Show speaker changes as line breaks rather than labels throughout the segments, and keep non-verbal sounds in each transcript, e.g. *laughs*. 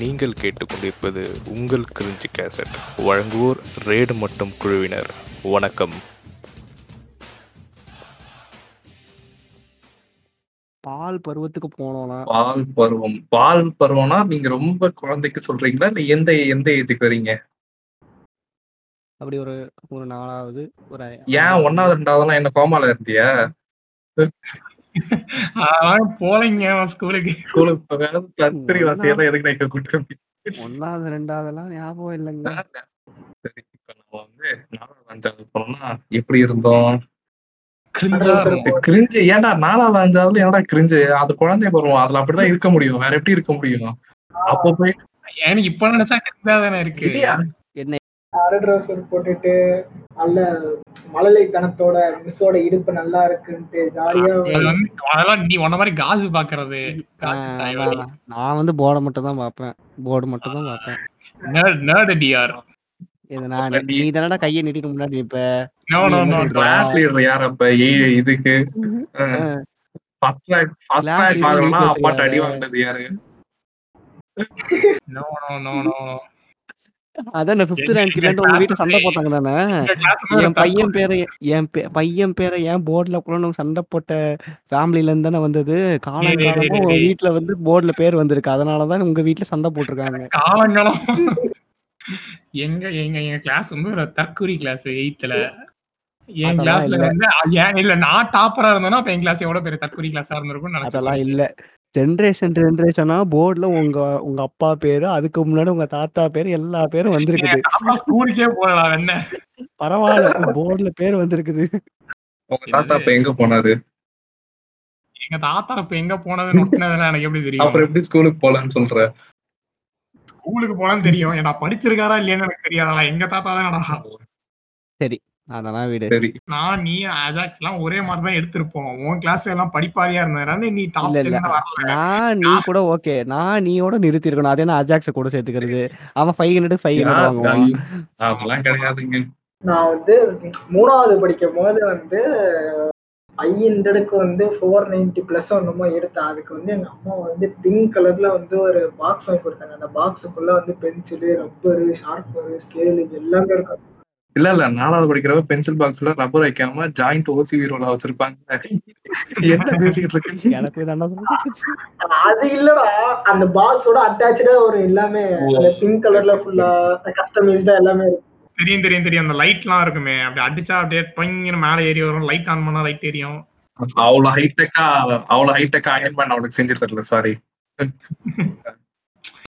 நீங்கள் கேட்டுக்கொண்டிருப்பது உங்கள் கிரிஞ்சி கேசட். வழங்குவோர் ரேடு மற்றும் குழுவினர். வணக்கம்.
பால் பருவத்துக்கு போனோம்னா
பால் பருவம். பால் பருவம்னா நீங்க ரொம்ப குழந்தைக்கு சொல்றீங்களா? இல்ல எந்த எந்த ஏஜுக்கு வரீங்க?
அப்படி ஒரு ஒரு நாலாவது ஒரு
ஏன் ஒன்னாவது ரெண்டாவதுலாம் என்ன கோமால இருந்தியா?
போலைங்க ஸ்கூலுக்கு.
ஸ்கூலுக்கு போகாத கத்திரி வார்த்தையெல்லாம் எதுக்கு நான் இங்க கூட்டு
ஒன்னாவது ரெண்டாவதெல்லாம் ஞாபகம் இல்லைங்க.
சரி. இப்ப நம்ம வந்து நாலாவது அஞ்சாவது போனோம்னா எப்படி இருந்தோம்?
கிரிஞ்சா
ஏன்டா நாலாவது அஞ்சாவதுல என்னடா கிரிஞ்சு? அது குழந்தை பருவம் அதுல அப்படிதான் இருக்க முடியும். வேற எப்படி இருக்க முடியும்? அப்போ போய்
எனக்கு இப்ப நினைச்சா கிரிஞ்சா தானே இருக்கு.
அரை ட்ரௌசர் போட்டுட்டு நல்ல மழலைத்தனத்தோட மிஸ்ஸோட இடுப்பு நல்லா இருக்குன்ட்டு ஜாலியா
அதெல்லாம் நீ உன்ன மாதிரி காசு பாக்குறது.
நான் வந்து போர்டை மட்டும் தான் பார்ப்பேன். போர்டு மட்டும் தான் பார்ப்பேன்.
நேர்ட் டிஆர்
இது நான் நீ தானடா கையை நீட்டிட்டு முன்னாடி நிப்ப?
No no no
class leader யார் அப்ப? ஏ- இதுக்கு? First rank first
Class
rank
leader
வாங்கணும்னா
வீட்ல
அப்பாட்ட அடி. வாங்கினது யாரு?
நோ நோ நோ நோ
அதான் ஃபிஃப்த் ரேங்க் இல்லைன்னு உங்க வீட்டுல சண்டை போட்டாங்க தானே என் பையன் பேரை என் பையன் பேரை ஏன் போர்டுல கூட சண்டை போட்ட ஃபேமிலில இருந்து தானே வந்தது? காலம் காலமா உங்க வீட்டுல வந்து போர்டுல பேர் வந்திருக்கு. அதனாலதான் உங்க வீட்டுல சண்டை போட்டிருக்காங்க.
எங்க எங்க எங்க கிளாஸ் வந்து ஒரு தற்கூரி கிளாஸ் எயித்துல என் கிளாஸ்ல. வந்து இல்ல நான் டாப்பரா இருந்தேன்னா அப்ப என் கிளாஸ் எவ்வளவு பெரிய தற்கூரி கிளாஸா இருந்திருக்கும்
அதெல்லாம் இல்ல. ஜென்ரேஷன் ஜென்ரேஷனா போர்டுல உங்க உங்க அப்பா பேரு அதுக்கு முன்னாடி உங்க தாத்தா பேரு எல்லா பேரும் வந்திருக்குது.
ஸ்கூலுக்கே போகலாம் என்ன?
பரவாயில்ல போர்டுல பேர் வந்திருக்குது.
உங்க தாத்தா இப்ப எங்க போனாரு?
எங்க தாத்தா இப்ப எங்க போனதுன்னு ஒட்டினதெல்லாம் எனக்கு எப்படி தெரியும்?
அப்புறம் எப்படி ஸ்கூலுக்கு போலான்னு சொல்ற?
ஸ்கூலுக்கு போனாலும் தெரியும். ஏன்னா படிச்சிருக்காரா இல்லையான்னு எனக்கு தெரியாதா எங்க தாத்தா தானடா?
அதெல்லாம் வீடு.
சரி.
நான் நீ அஜாக்ஸ் எல்லாம் ஒரே மாதிரி தான் எடுத்திருப்போம். உன் கிளாஸ்ல எல்லாம் படிப்பாளியா இருந்ததுனால நீ டாப்
நான் நீ கூட ஓகே நான் நீயோட நிறுத்தி இருக்கணும் அதே நான் அஜாக்ஸ கூட சேர்த்துக்கிறது. அவன் ஃபைவ் ஹண்ட்ரட் ஃபைவ் ஹண்ட்ரட் வாங்குவான்.
அதெல்லாம் கிடையாதுங்க.
நான் வந்து மூணாவது படிக்கும் போது வந்து ஃபைவ் ஹண்ட்ரடுக்கு வந்து ஃபோர் நைன்டி ப்ளஸ் ஒன்றுமோ எடுத்தேன். அதுக்கு வந்து எங்கள் அம்மா வந்து பிங்க் கலரில் வந்து ஒரு பாக்ஸ் வாங்கி கொடுத்தாங்க. அந்த பாக்ஸுக்குள்ளே வந்து பென்சிலு ரப்பரு ஷார்ப்பரு ஸ்கேலு எல்லாமே இருக்கும்.
இல்ல இல்ல. நாலாவது படிக்கிறவ பென்சில் பாக்ஸ்ல ரப்பர் வைக்காம ஜாயிண்ட் ஓசி வீரோல வச்சிருப்பாங்க. என்ன பேசிக்கிட்டு இருக்கு.
அது இல்லடா. அந்த பாக்ஸோட அட்டாச்சா ஒரு எல்லாமே அந்த பிங்க் கலர்ல ஃபுல்லா கஸ்டமைஸ்டா எல்லாமே
தெரியும் தெரியும் தெரியும். அந்த லைட்லாம் இருக்குமே. அப்படி அடிச்சா அப்படியே டொங்கின்னு மேல ஏறி வரும். லைட் ஆன் பண்ணா லைட் எரியும்.
அவ்வளவு ஹைடெக்கா அவ்வளவு ஹைடெக்கா அயன் பண்ண அவனுக்கு செஞ்சு தரல சாரி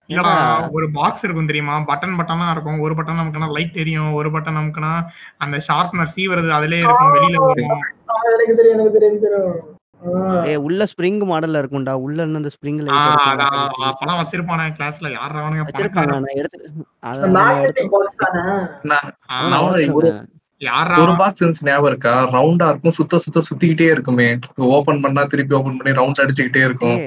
இல்லடா ஒரு பாக்ஸ் இருக்கும் தெரியுமா? பட்டன் பட்டனா இருக்கும். ஒரு பட்டன் நமக்குனா லைட் எரியும் ஒரு பட்டன் நமக்குனா அந்த ஷார்ப்னர் சீவறது அதுலயே இருக்கும் வெளியில வரும்.
தெரியும் தெரியும் தெரியும்.
ஏய் உள்ள ஸ்ப்ரிங் மாடல்ல இருக்கும்டா. உள்ள இருந்து அந்த ஸ்ப்ரிங்
அதான் அப்பெல்லாம் வச்சிருப்பானே கிளாஸ்ல யார் அவனுங்க
வச்சிருக்காங்க. நான் எடுத்து
ஒரு பாக்ஸ் இருந்துச்சு ஞாபகம் இருக்கா? ரவுண்டா இருக்கும் சுத்த சுத்த சுத்திக்கிட்டே இருக்குமே. ஓபன் பண்ணா திருப்பி ஓபன் பண்ணி ரவுண்ட் அடிச்சுக்கிட்டே இருக்கும்.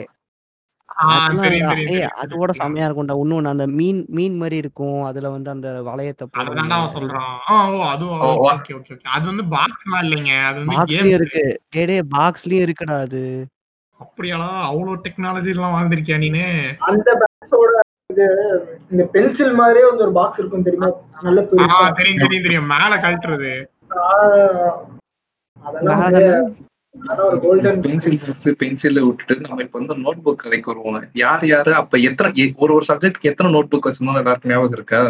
அதெல்லாம்
தெரியும்
இல்லடா.
தெரியும்
ஏய்
தெரியும்,
அது கூட. செமையா இருக்கும்டா. இன்னொன்னு அந்த மீன் மீன் மாதிரி இருக்கும். அதுல வந்து அந்த வளையத்தை
அதுதான்டா அவன் சொல்றான். ஆ, ஓ அதுவும்
ஓ, வா.
Okay okay okay. அது வந்து பாக்ஸ்லாம் இல்லைங்க. அது வந்து
பாக்ஸ்லயும்
கேம்ஸ்
இருக்கு. பாக்ஸ்லயும் இருக்குடா அது.
அப்படியாடா அவ்வளவு டெக்னாலஜி எல்லாம் வாழ்ந்திருக்கியா நீனு?
அந்த பாக்ஸோட இது இந்த பென்சில் மாதிரியே வந்து ஒரு பாக்ஸ் இருக்கும் தெரியுமா? நல்ல
ஆ
பெருசா.
தெரியும் தெரியும் தெரியும். மேல கழட்டுறது.
ஆ, அதெல்லாம்
மேல
வந்து அதெல்லாம் ஒரு கோல்டன்
பென்சில் பாக்ஸ் பென்சில் விட்டுட்டு நம்ம இப்ப வந்து நோட் புக் கதைக்கு வருவோம். யார் யாரு? அப்ப எத்தனை ஒரு ஒரு சப்ஜெக்ட் எத்தனை நோட் புக் வச்சிருந்தோம் எல்லாருக்கும் ஞாபகம் இருக்கா?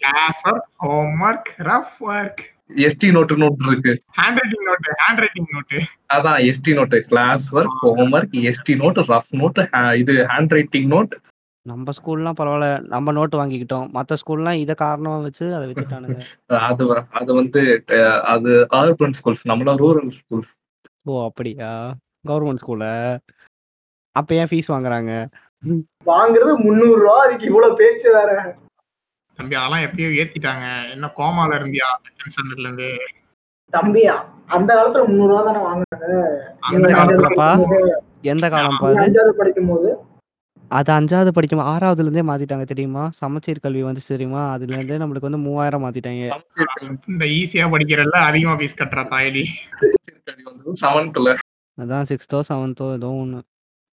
Class work home work rough work
ST note note இருக்கு.
Hand writing note hand writing note
அதான் ST note class work home work ST note rough note இது ஹேண்ட் ரைட்டிங் நோட்
நம்ம ஸ்கூல்லாம் பரவாயில்ல நம்ம நோட்டு வாங்கிக்கிட்டோம். மத்த ஸ்கூல்லாம் இத காரணமா வச்சு அதை வித்துட்டானுங்க.
அது அது வந்து அது அர்பன் ஸ்கூல்ஸ் நம்மள ரூரல் ஸ்கூல்ஸ்
ஓ அப்படியா? கவர்மெண்ட் ஸ்கூல்ல? அப்ப ஏன் ஃபீஸ் வாங்குறாங்க?
வாங்குறது முந்நூறு ரூபா அதுக்கு இவ்வளவு பேச்சு வேற.
தம்பி அதெல்லாம் எப்பயோ ஏத்திட்டாங்க. என்ன கோமால இருந்தியா? செகண்ட் ஸ்டாண்டர்ட்ல இருந்து.
தம்பியா அந்த காலத்துல முந்நூறு ரூபா தானே வாங்கினாங்க.
எந்த
அந்த
காலத்துலப்பா? எந்த காலம் பாது
அஞ்சாவது படிக்கும் போது
அது அஞ்சாவது படிக்கும் ஆறாவதுல இருந்தே மாத்திட்டாங்க தெரியுமா சமச்சீர் கல்வி வந்து தெரியுமா அதுல இருந்தே நம்மளுக்கு வந்து மூவாயிரம் மாத்திட்டாங்க
இந்த ஈஸியா படிக்கிறல்ல அதிகமா ஃபீஸ் கட்டுறா தாயடி
வந்து செவன்த்ல
அதான் 6தோ, 7தோ ஏதோ ஒண்ணு.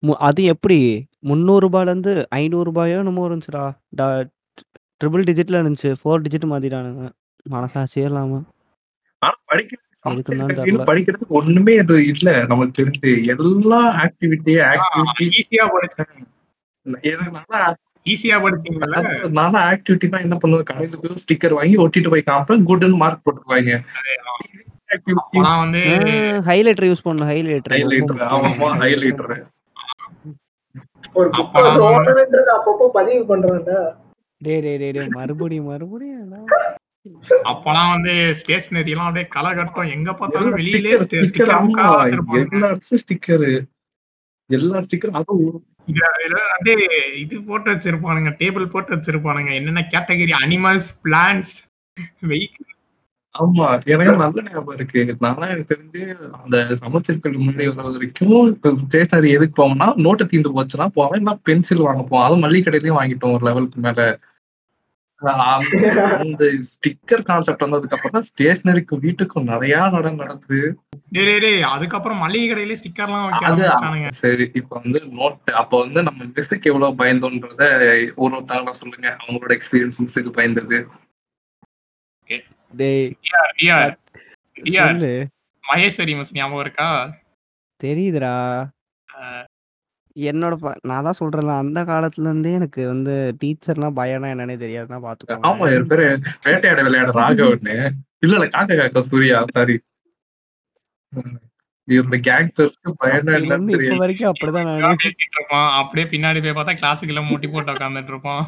மு அது எப்படி ரூ. 300லேருந்து ரூ. 500 என்னமோ இருந்துச்சுடா. ட ட்ரிபிள் டிஜிட்ல இருந்துச்சு. 4 டிஜிட் மாத்திட்டானுங்க. மனசாட்சியே இல்லாம.
ஆனா படிக்கிறதுக்கு சமச்சீர். படிக்கிறதுக்கு ஒண்ணுமே அது இல்ல நமக்கு தெரிஞ்சு. எல்லா ஆக்டிவிட்டி
ஆ
ஆக்டிவிட்டி
ஈஸியா படிச்சு
எனக்கு நல்லா
ஈஸியா படிச்சீங்கல்ல?
அதாவது நானும் ஆக்டிவிட்டினா என்ன பண்ணுவேன், கடையில போய் ஸ்டிக்கர் வாங்கி ஒட்டிட்டு போய் காமிப்பேன். குட்ன்னு மார்க் போட்டுருவாங்க. ஆக்டிவிட்டி
அப்பலாம் வந்து
ஹைலைட்டர் யூஸ் பண்ணணும். Highlighter
highlighter. ஆமாமா ஹைலைட்டர்.
ஒரு அப்பப்போ பதிவு பண்றேன்டா.
டேய் டேய் டேய் டேய் மறுபடியும் மறுபடியும்?
அப்பலாம் வந்து ஸ்டேஷனரிலாம் அப்படியே களகட்டம். எங்க பார்த்தாலும் வெளியிலே
ஸ்டிக்கர்
ஸ்டி
ஸ்டிக்கர்
ஸ்டிக்கர்
ஆமா.
புக்கா வச்சிருப்பாங்க.
எல்லா இடத்துலயும் ஸ்டிக்கர். எல்லா ஸ்டிக்கர் அதுவும்
அப்படியே இது போட்டு வச்சிருப்பானுங்க. டேபிள் போட்டு வச்சிருப்பானுங்க. என்னென்ன கேட்டகரி அனிமல்ஸ், பிளான்ட்ஸ், வெஹிக்கிள்
ஆமா. எனக்கு நல்ல ஞாபகம் இருக்கு. நான்லாம் எனக்கு தெரிஞ்சு அந்த சமச்சீர் கல்வி முன்னாடி வர வரைக்கும் ஸ்டேஷனரி எதுக்கு போவோம்னா, நோட்டு தீர்ந்து போச்சுன்னா போவேன். இல்ல பென்சில் வாங்க போவோம். அதுவும் மளிகை கடையிலயும் வாங்கிட்டோம் ஒரு லெவலுக்கு மேல. அந்த ஸ்டிக்கர் கான்செப்ட் வந்ததுக்கு அப்புறம் தான் ஸ்டேஷனரிக்கும் வீட்டுக்கும் நெறையா நட நடந்து
டேய் டேய் டேய் அதுக்கப்புறம் மளிகை கடையிலே ஸ்டிக்கர்லாம்.
சரி. இப்ப வந்து நோட் அப்ப வந்து நம்ம மிஸ்ஸுக்கு எவ்வளவு பயந்தோன்றத ஒரு ஒருத்தவங்களா சொல்லுங்க. அவங்களோட எக்ஸ்பீரியன்ஸ் மிஸ்ஸுக்கு பயந்தது.
மகேஸ்வரி மிஸ் ஞாபகம் இருக்கா?
தெரியுதுடா. என்னோட ப நான் தான் சொல்றேன்ல, அந்த காலத்துல இருந்தே எனக்கு வந்து டீச்சர்னா பயம்னா என்னன்னே தெரியாதுன்னா
ஆமா.
பார்த்துக்கோங்க.
என் பேரு வேட்டையாட விளையாட ராகவன்னு. இல்ல இல்ல காக்கா காக்கா சூர்யா சாரி. ம். இவரோட கேங்ஸ்டர்ஸ்க்கு பயம்னா என்னன்னு
அப்பையிலருந்து இப்ப
தெரியல.
வரைக்கும் அப்படிதான்
இவன்
நானு.
பேசிட்டு இருப்பான். அப்படியே பின்னாடி போய் பார்த்தா கிளாஸுக்குள்ள முட்டி போட்டு உட்கார்ந்துட்டு இருப்பான்.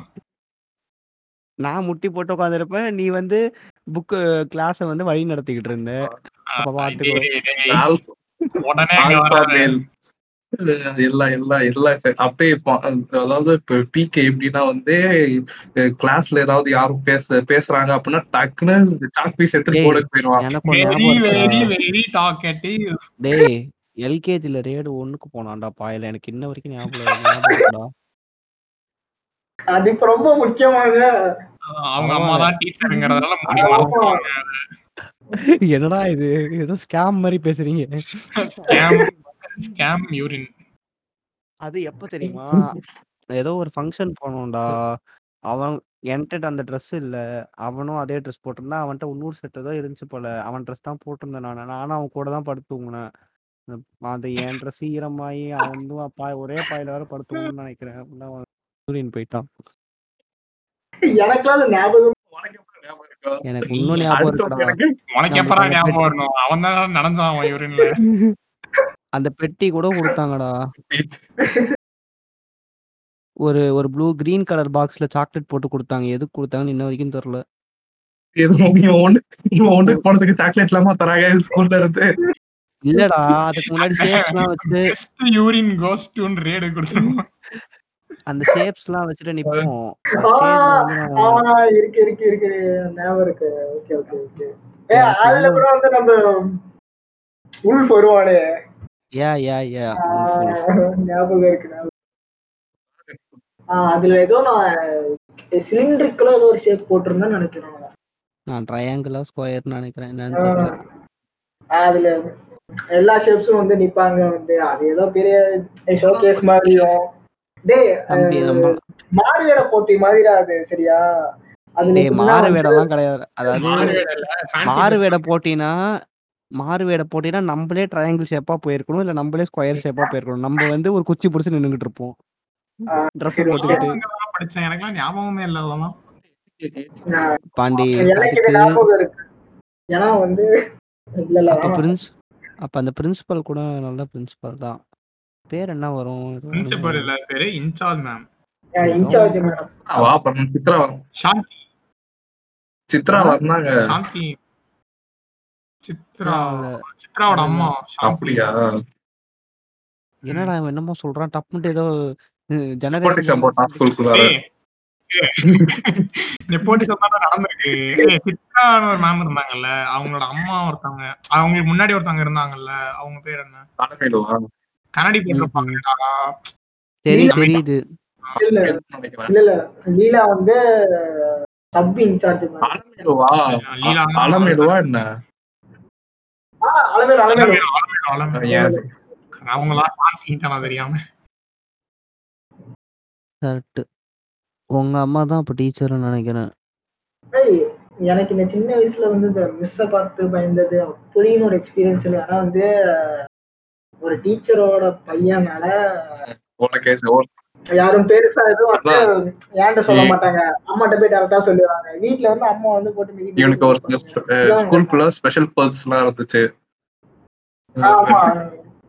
நான் முட்டி போட்டு உட்கார்ந்திருப்பேன். நீ வந்து புக்கு கிளாஸ வந்து வழி நடத்திக்கிட்டு இருந்த.
ஆ
அப்ப பார்த்துக்கோ.
டேய் டேய்
ஆல்ஃபா
உடனே அங்க
ஆல்ஃபா
வராத.
மேல். எல்லா எல்லா எல்லா அப்படியே ப அதாவது இப்ப பிகே எப்படின்னா வந்து கிளாஸ்ல ஏதாவது யாரும் பேச பேசுறாங்க அப்படின்னா டக்குன்னு சாக் பீஸ்
வெரி டாக்கேட்டிவ்.
டேய் எல்கேஜில ரேடு 1க்கு போனான்டா பாயல. எனக்கு இன்ன வரைக்கும் ஞாபகம்.
அது இப்ப ரொம்ப முக்கியமாங்க.
அவங்க அம்மா. தான் டீச்சர்ங்கிறதால.
என்னடா இது? ஏதோ ஸ்கேம் மாரி பேசுறீங்க.
ஸ்கேம் யூரின்.
அது எப்ப தெரியுமா? *laughs* ஏதோ ஒரு ஃபங்ஷன் போனோம்டா. அவன் என்கிட்ட அந்த ட்ரெஸ் இல்ல. அவனும் அதே ட்ரெஸ் போட்டிருந்தான். அவன்ட்ட இன்னொரு செட் ஏதோ இருந்துச்சு போல. அவன் ட்ரெஸ் தான் போட்டிருந்தேன் நானு. நானும் அவன் கூட தான் படுத்து தூங்குனேன். அது என் ட்ரெஸ் ஈரமாயி அவன் வந்து பாய் ஒரே பாய்ல வேற படுத்து தூங்கணும்னு நினைக்கிறேன். அவன் யூரின் போயிட்டான்.
இருக்கா?
எனக்கு இன்னும் ஞாபகம்.
எனக்கு
உனக்கு
அந்த
ஞாபகம் வரணும்? அவன் தான் நனைஞ்சான் அவன் யூரின்ல.
அந்த பெட்டி கூட குடுத்தாங்கடா. ஒரு ஒரு ப்ளூ கிரீன் கலர் பாக்ஸ்ல சாக்லேட் போட்டு குடுத்தாங்க. எதுக்கு குடுத்தாங்கன்னு இன்ன வரைக்கும் தெரியல.
இவன் ஒண்ணு இவன் ஒண்ணுக்கு போனதுக்கு சாக்லேட் இல்லாம தராங்க ஸ்கூல்ல இருந்து.
இல்லடா. அதுக்கு முன்னாடி ஷேப்ஸ்லாம் வச்சுட்டு
யூரின் கோஸ் டூன்னு ரேடு கொடுத்துருவான்.
அந்த ஷேப்ஸ்லாம் வச்சுட்டு நிப்போம்.
ஆ,
ஸ்டேஜ்ல வந்து
ஆ,
நான்
இருக்கு இருக்கு இருக்கு ஞாபகம் இருக்கு ஓகே ஓகே ஓகே ஏ
எனக்கு
அதுல
இன்னும்
கூட வந்து நம்ம உல்ஃப் வருவானே
யா யா யா
ஆ,
உல்ஃப் உல்ஃப்.
ஞாபகம் இருக்கு ஞாபகம் அதுல ஏதோ நான் சிலிண்ட்ரிக்கலா ஏதோ ஒரு ஷேப் போட்டிருந்தேன்னு நினைக்கிறேன்
நான் ட்ரையாங்கிளா ஸ்கொயர்னு நினைக்கிறேன். என்னன்னு
ஆ,
தெரியல.
அதுல எல்லா ஷேப்ஸும் வந்து நிப்பாங்க வந்து அது ஏதோ பெரிய ஷோகேஸ் மாதிரியும் டேய்
தம்பி நம்ம
மாரியோட போட்டி மாதிரி அது சரியா அதுல
டேய்
எப்படின்னா
மாறு
வந்து
வேடம்லாம் கிடையாது. அதாவது
மாறுவேட இல்ல ஃபேன்சி
மாறு
ட்ரெஸ்
வேட போட்டினா மாறு வேட போட்டினா நம்மளே ட்ரையாங்கிள் ஷேப்பா போயிருக்கணும். இல்ல நம்மளே ஸ்கொயர் ஷேப்பா போயிருக்கணும். நம்ம வந்து ஒரு குச்சி புடிச்சு நின்னுகிட்டு இருப்போம். ட்ரெஸ் போட்டுக்கிட்டு.
படிச்சேன். எனக்கெல்லாம் ஞாபகமே இல்ல அதெல்லாம்.
பாண்டி
ஏன்னா வந்து இல்ல இல்ல
அப்ப பிரின்ஸ் அப்ப அந்த பிரின்சிபல் கூட நல்ல பிரின்சிபல் தான். பேர் என்ன வரும்?
பிரின்சிபல் இல்ல பேரு இன்சார்ஜ் மேம்.
இன்சார்ஜ். மேடம்
வா பண்ண சித்ரா வா-
சாந்தி
சித்ரா? வந்தாங்க.
சாந்தி சித்ரா. சித்ராவோட. அம்மா.
அப்படியா?
என்னடா இவன் என்னமோ சொல்றான். டப்புன்ட்டு ஏதோ ஜெனரேஷன்
போட்டான் ஸ்கூலுக்குள்ளார.
நெப்போட்டிசம் தான் நடந்திருக்கு. ஏய் சித்ரான்னு ஒரு மேம் இருந்தாங்கல்ல. அவங்களோட அம்மா ஒருத்தவங்க. அவங்களுக்கு முன்னாடி ஒருத்தவங்க இருந்தாங்கல்ல. அவங்க பேர் என்ன? போட்டிருப்பாங்கடா.
தெரி
லீலா
தெரியுது.
இல்ல. இல்ல லீலா வந்து சப் இன்சார்ஜ்
அலமேலுவா என்ன?
ஆ அலமேலு அலமேலு
அலமேலு அலமேலு அலமேலு.
ஏன்
அவங்களா சாத்திட்டானா தெரியாம
கரெக்ட். உங்க அம்மா தான் அப்ப டீச்சர்ன்னு நெனைக்கிறேன்.
எனக்கு இந்த சின்ன வயசுல வந்து இந்த மிஸ்ஸ பார்த்து பயந்தது அப்படின்னு ஒரு எக்ஸ்பீரியன்ஸ் இல்ல. ஆனா வந்து ஒரு டீச்சரோட பையன் மேல
உனக்கே
யாரும் பெருசா எதுவும். என்கிட்ட சொல்ல மாட்டாங்க. அம்மாட்ட போய் டைரக்டா சொல்லிடுவாங்க. வீட்ல வந்து அம்மா வந்து போட்டு
இவனுக்கு ஒரு ஸ்கூலுக்குள்ள ஸ்பெஷல் பர்க்ஸ் எல்லாம் இருந்துச்சு
ஆமா.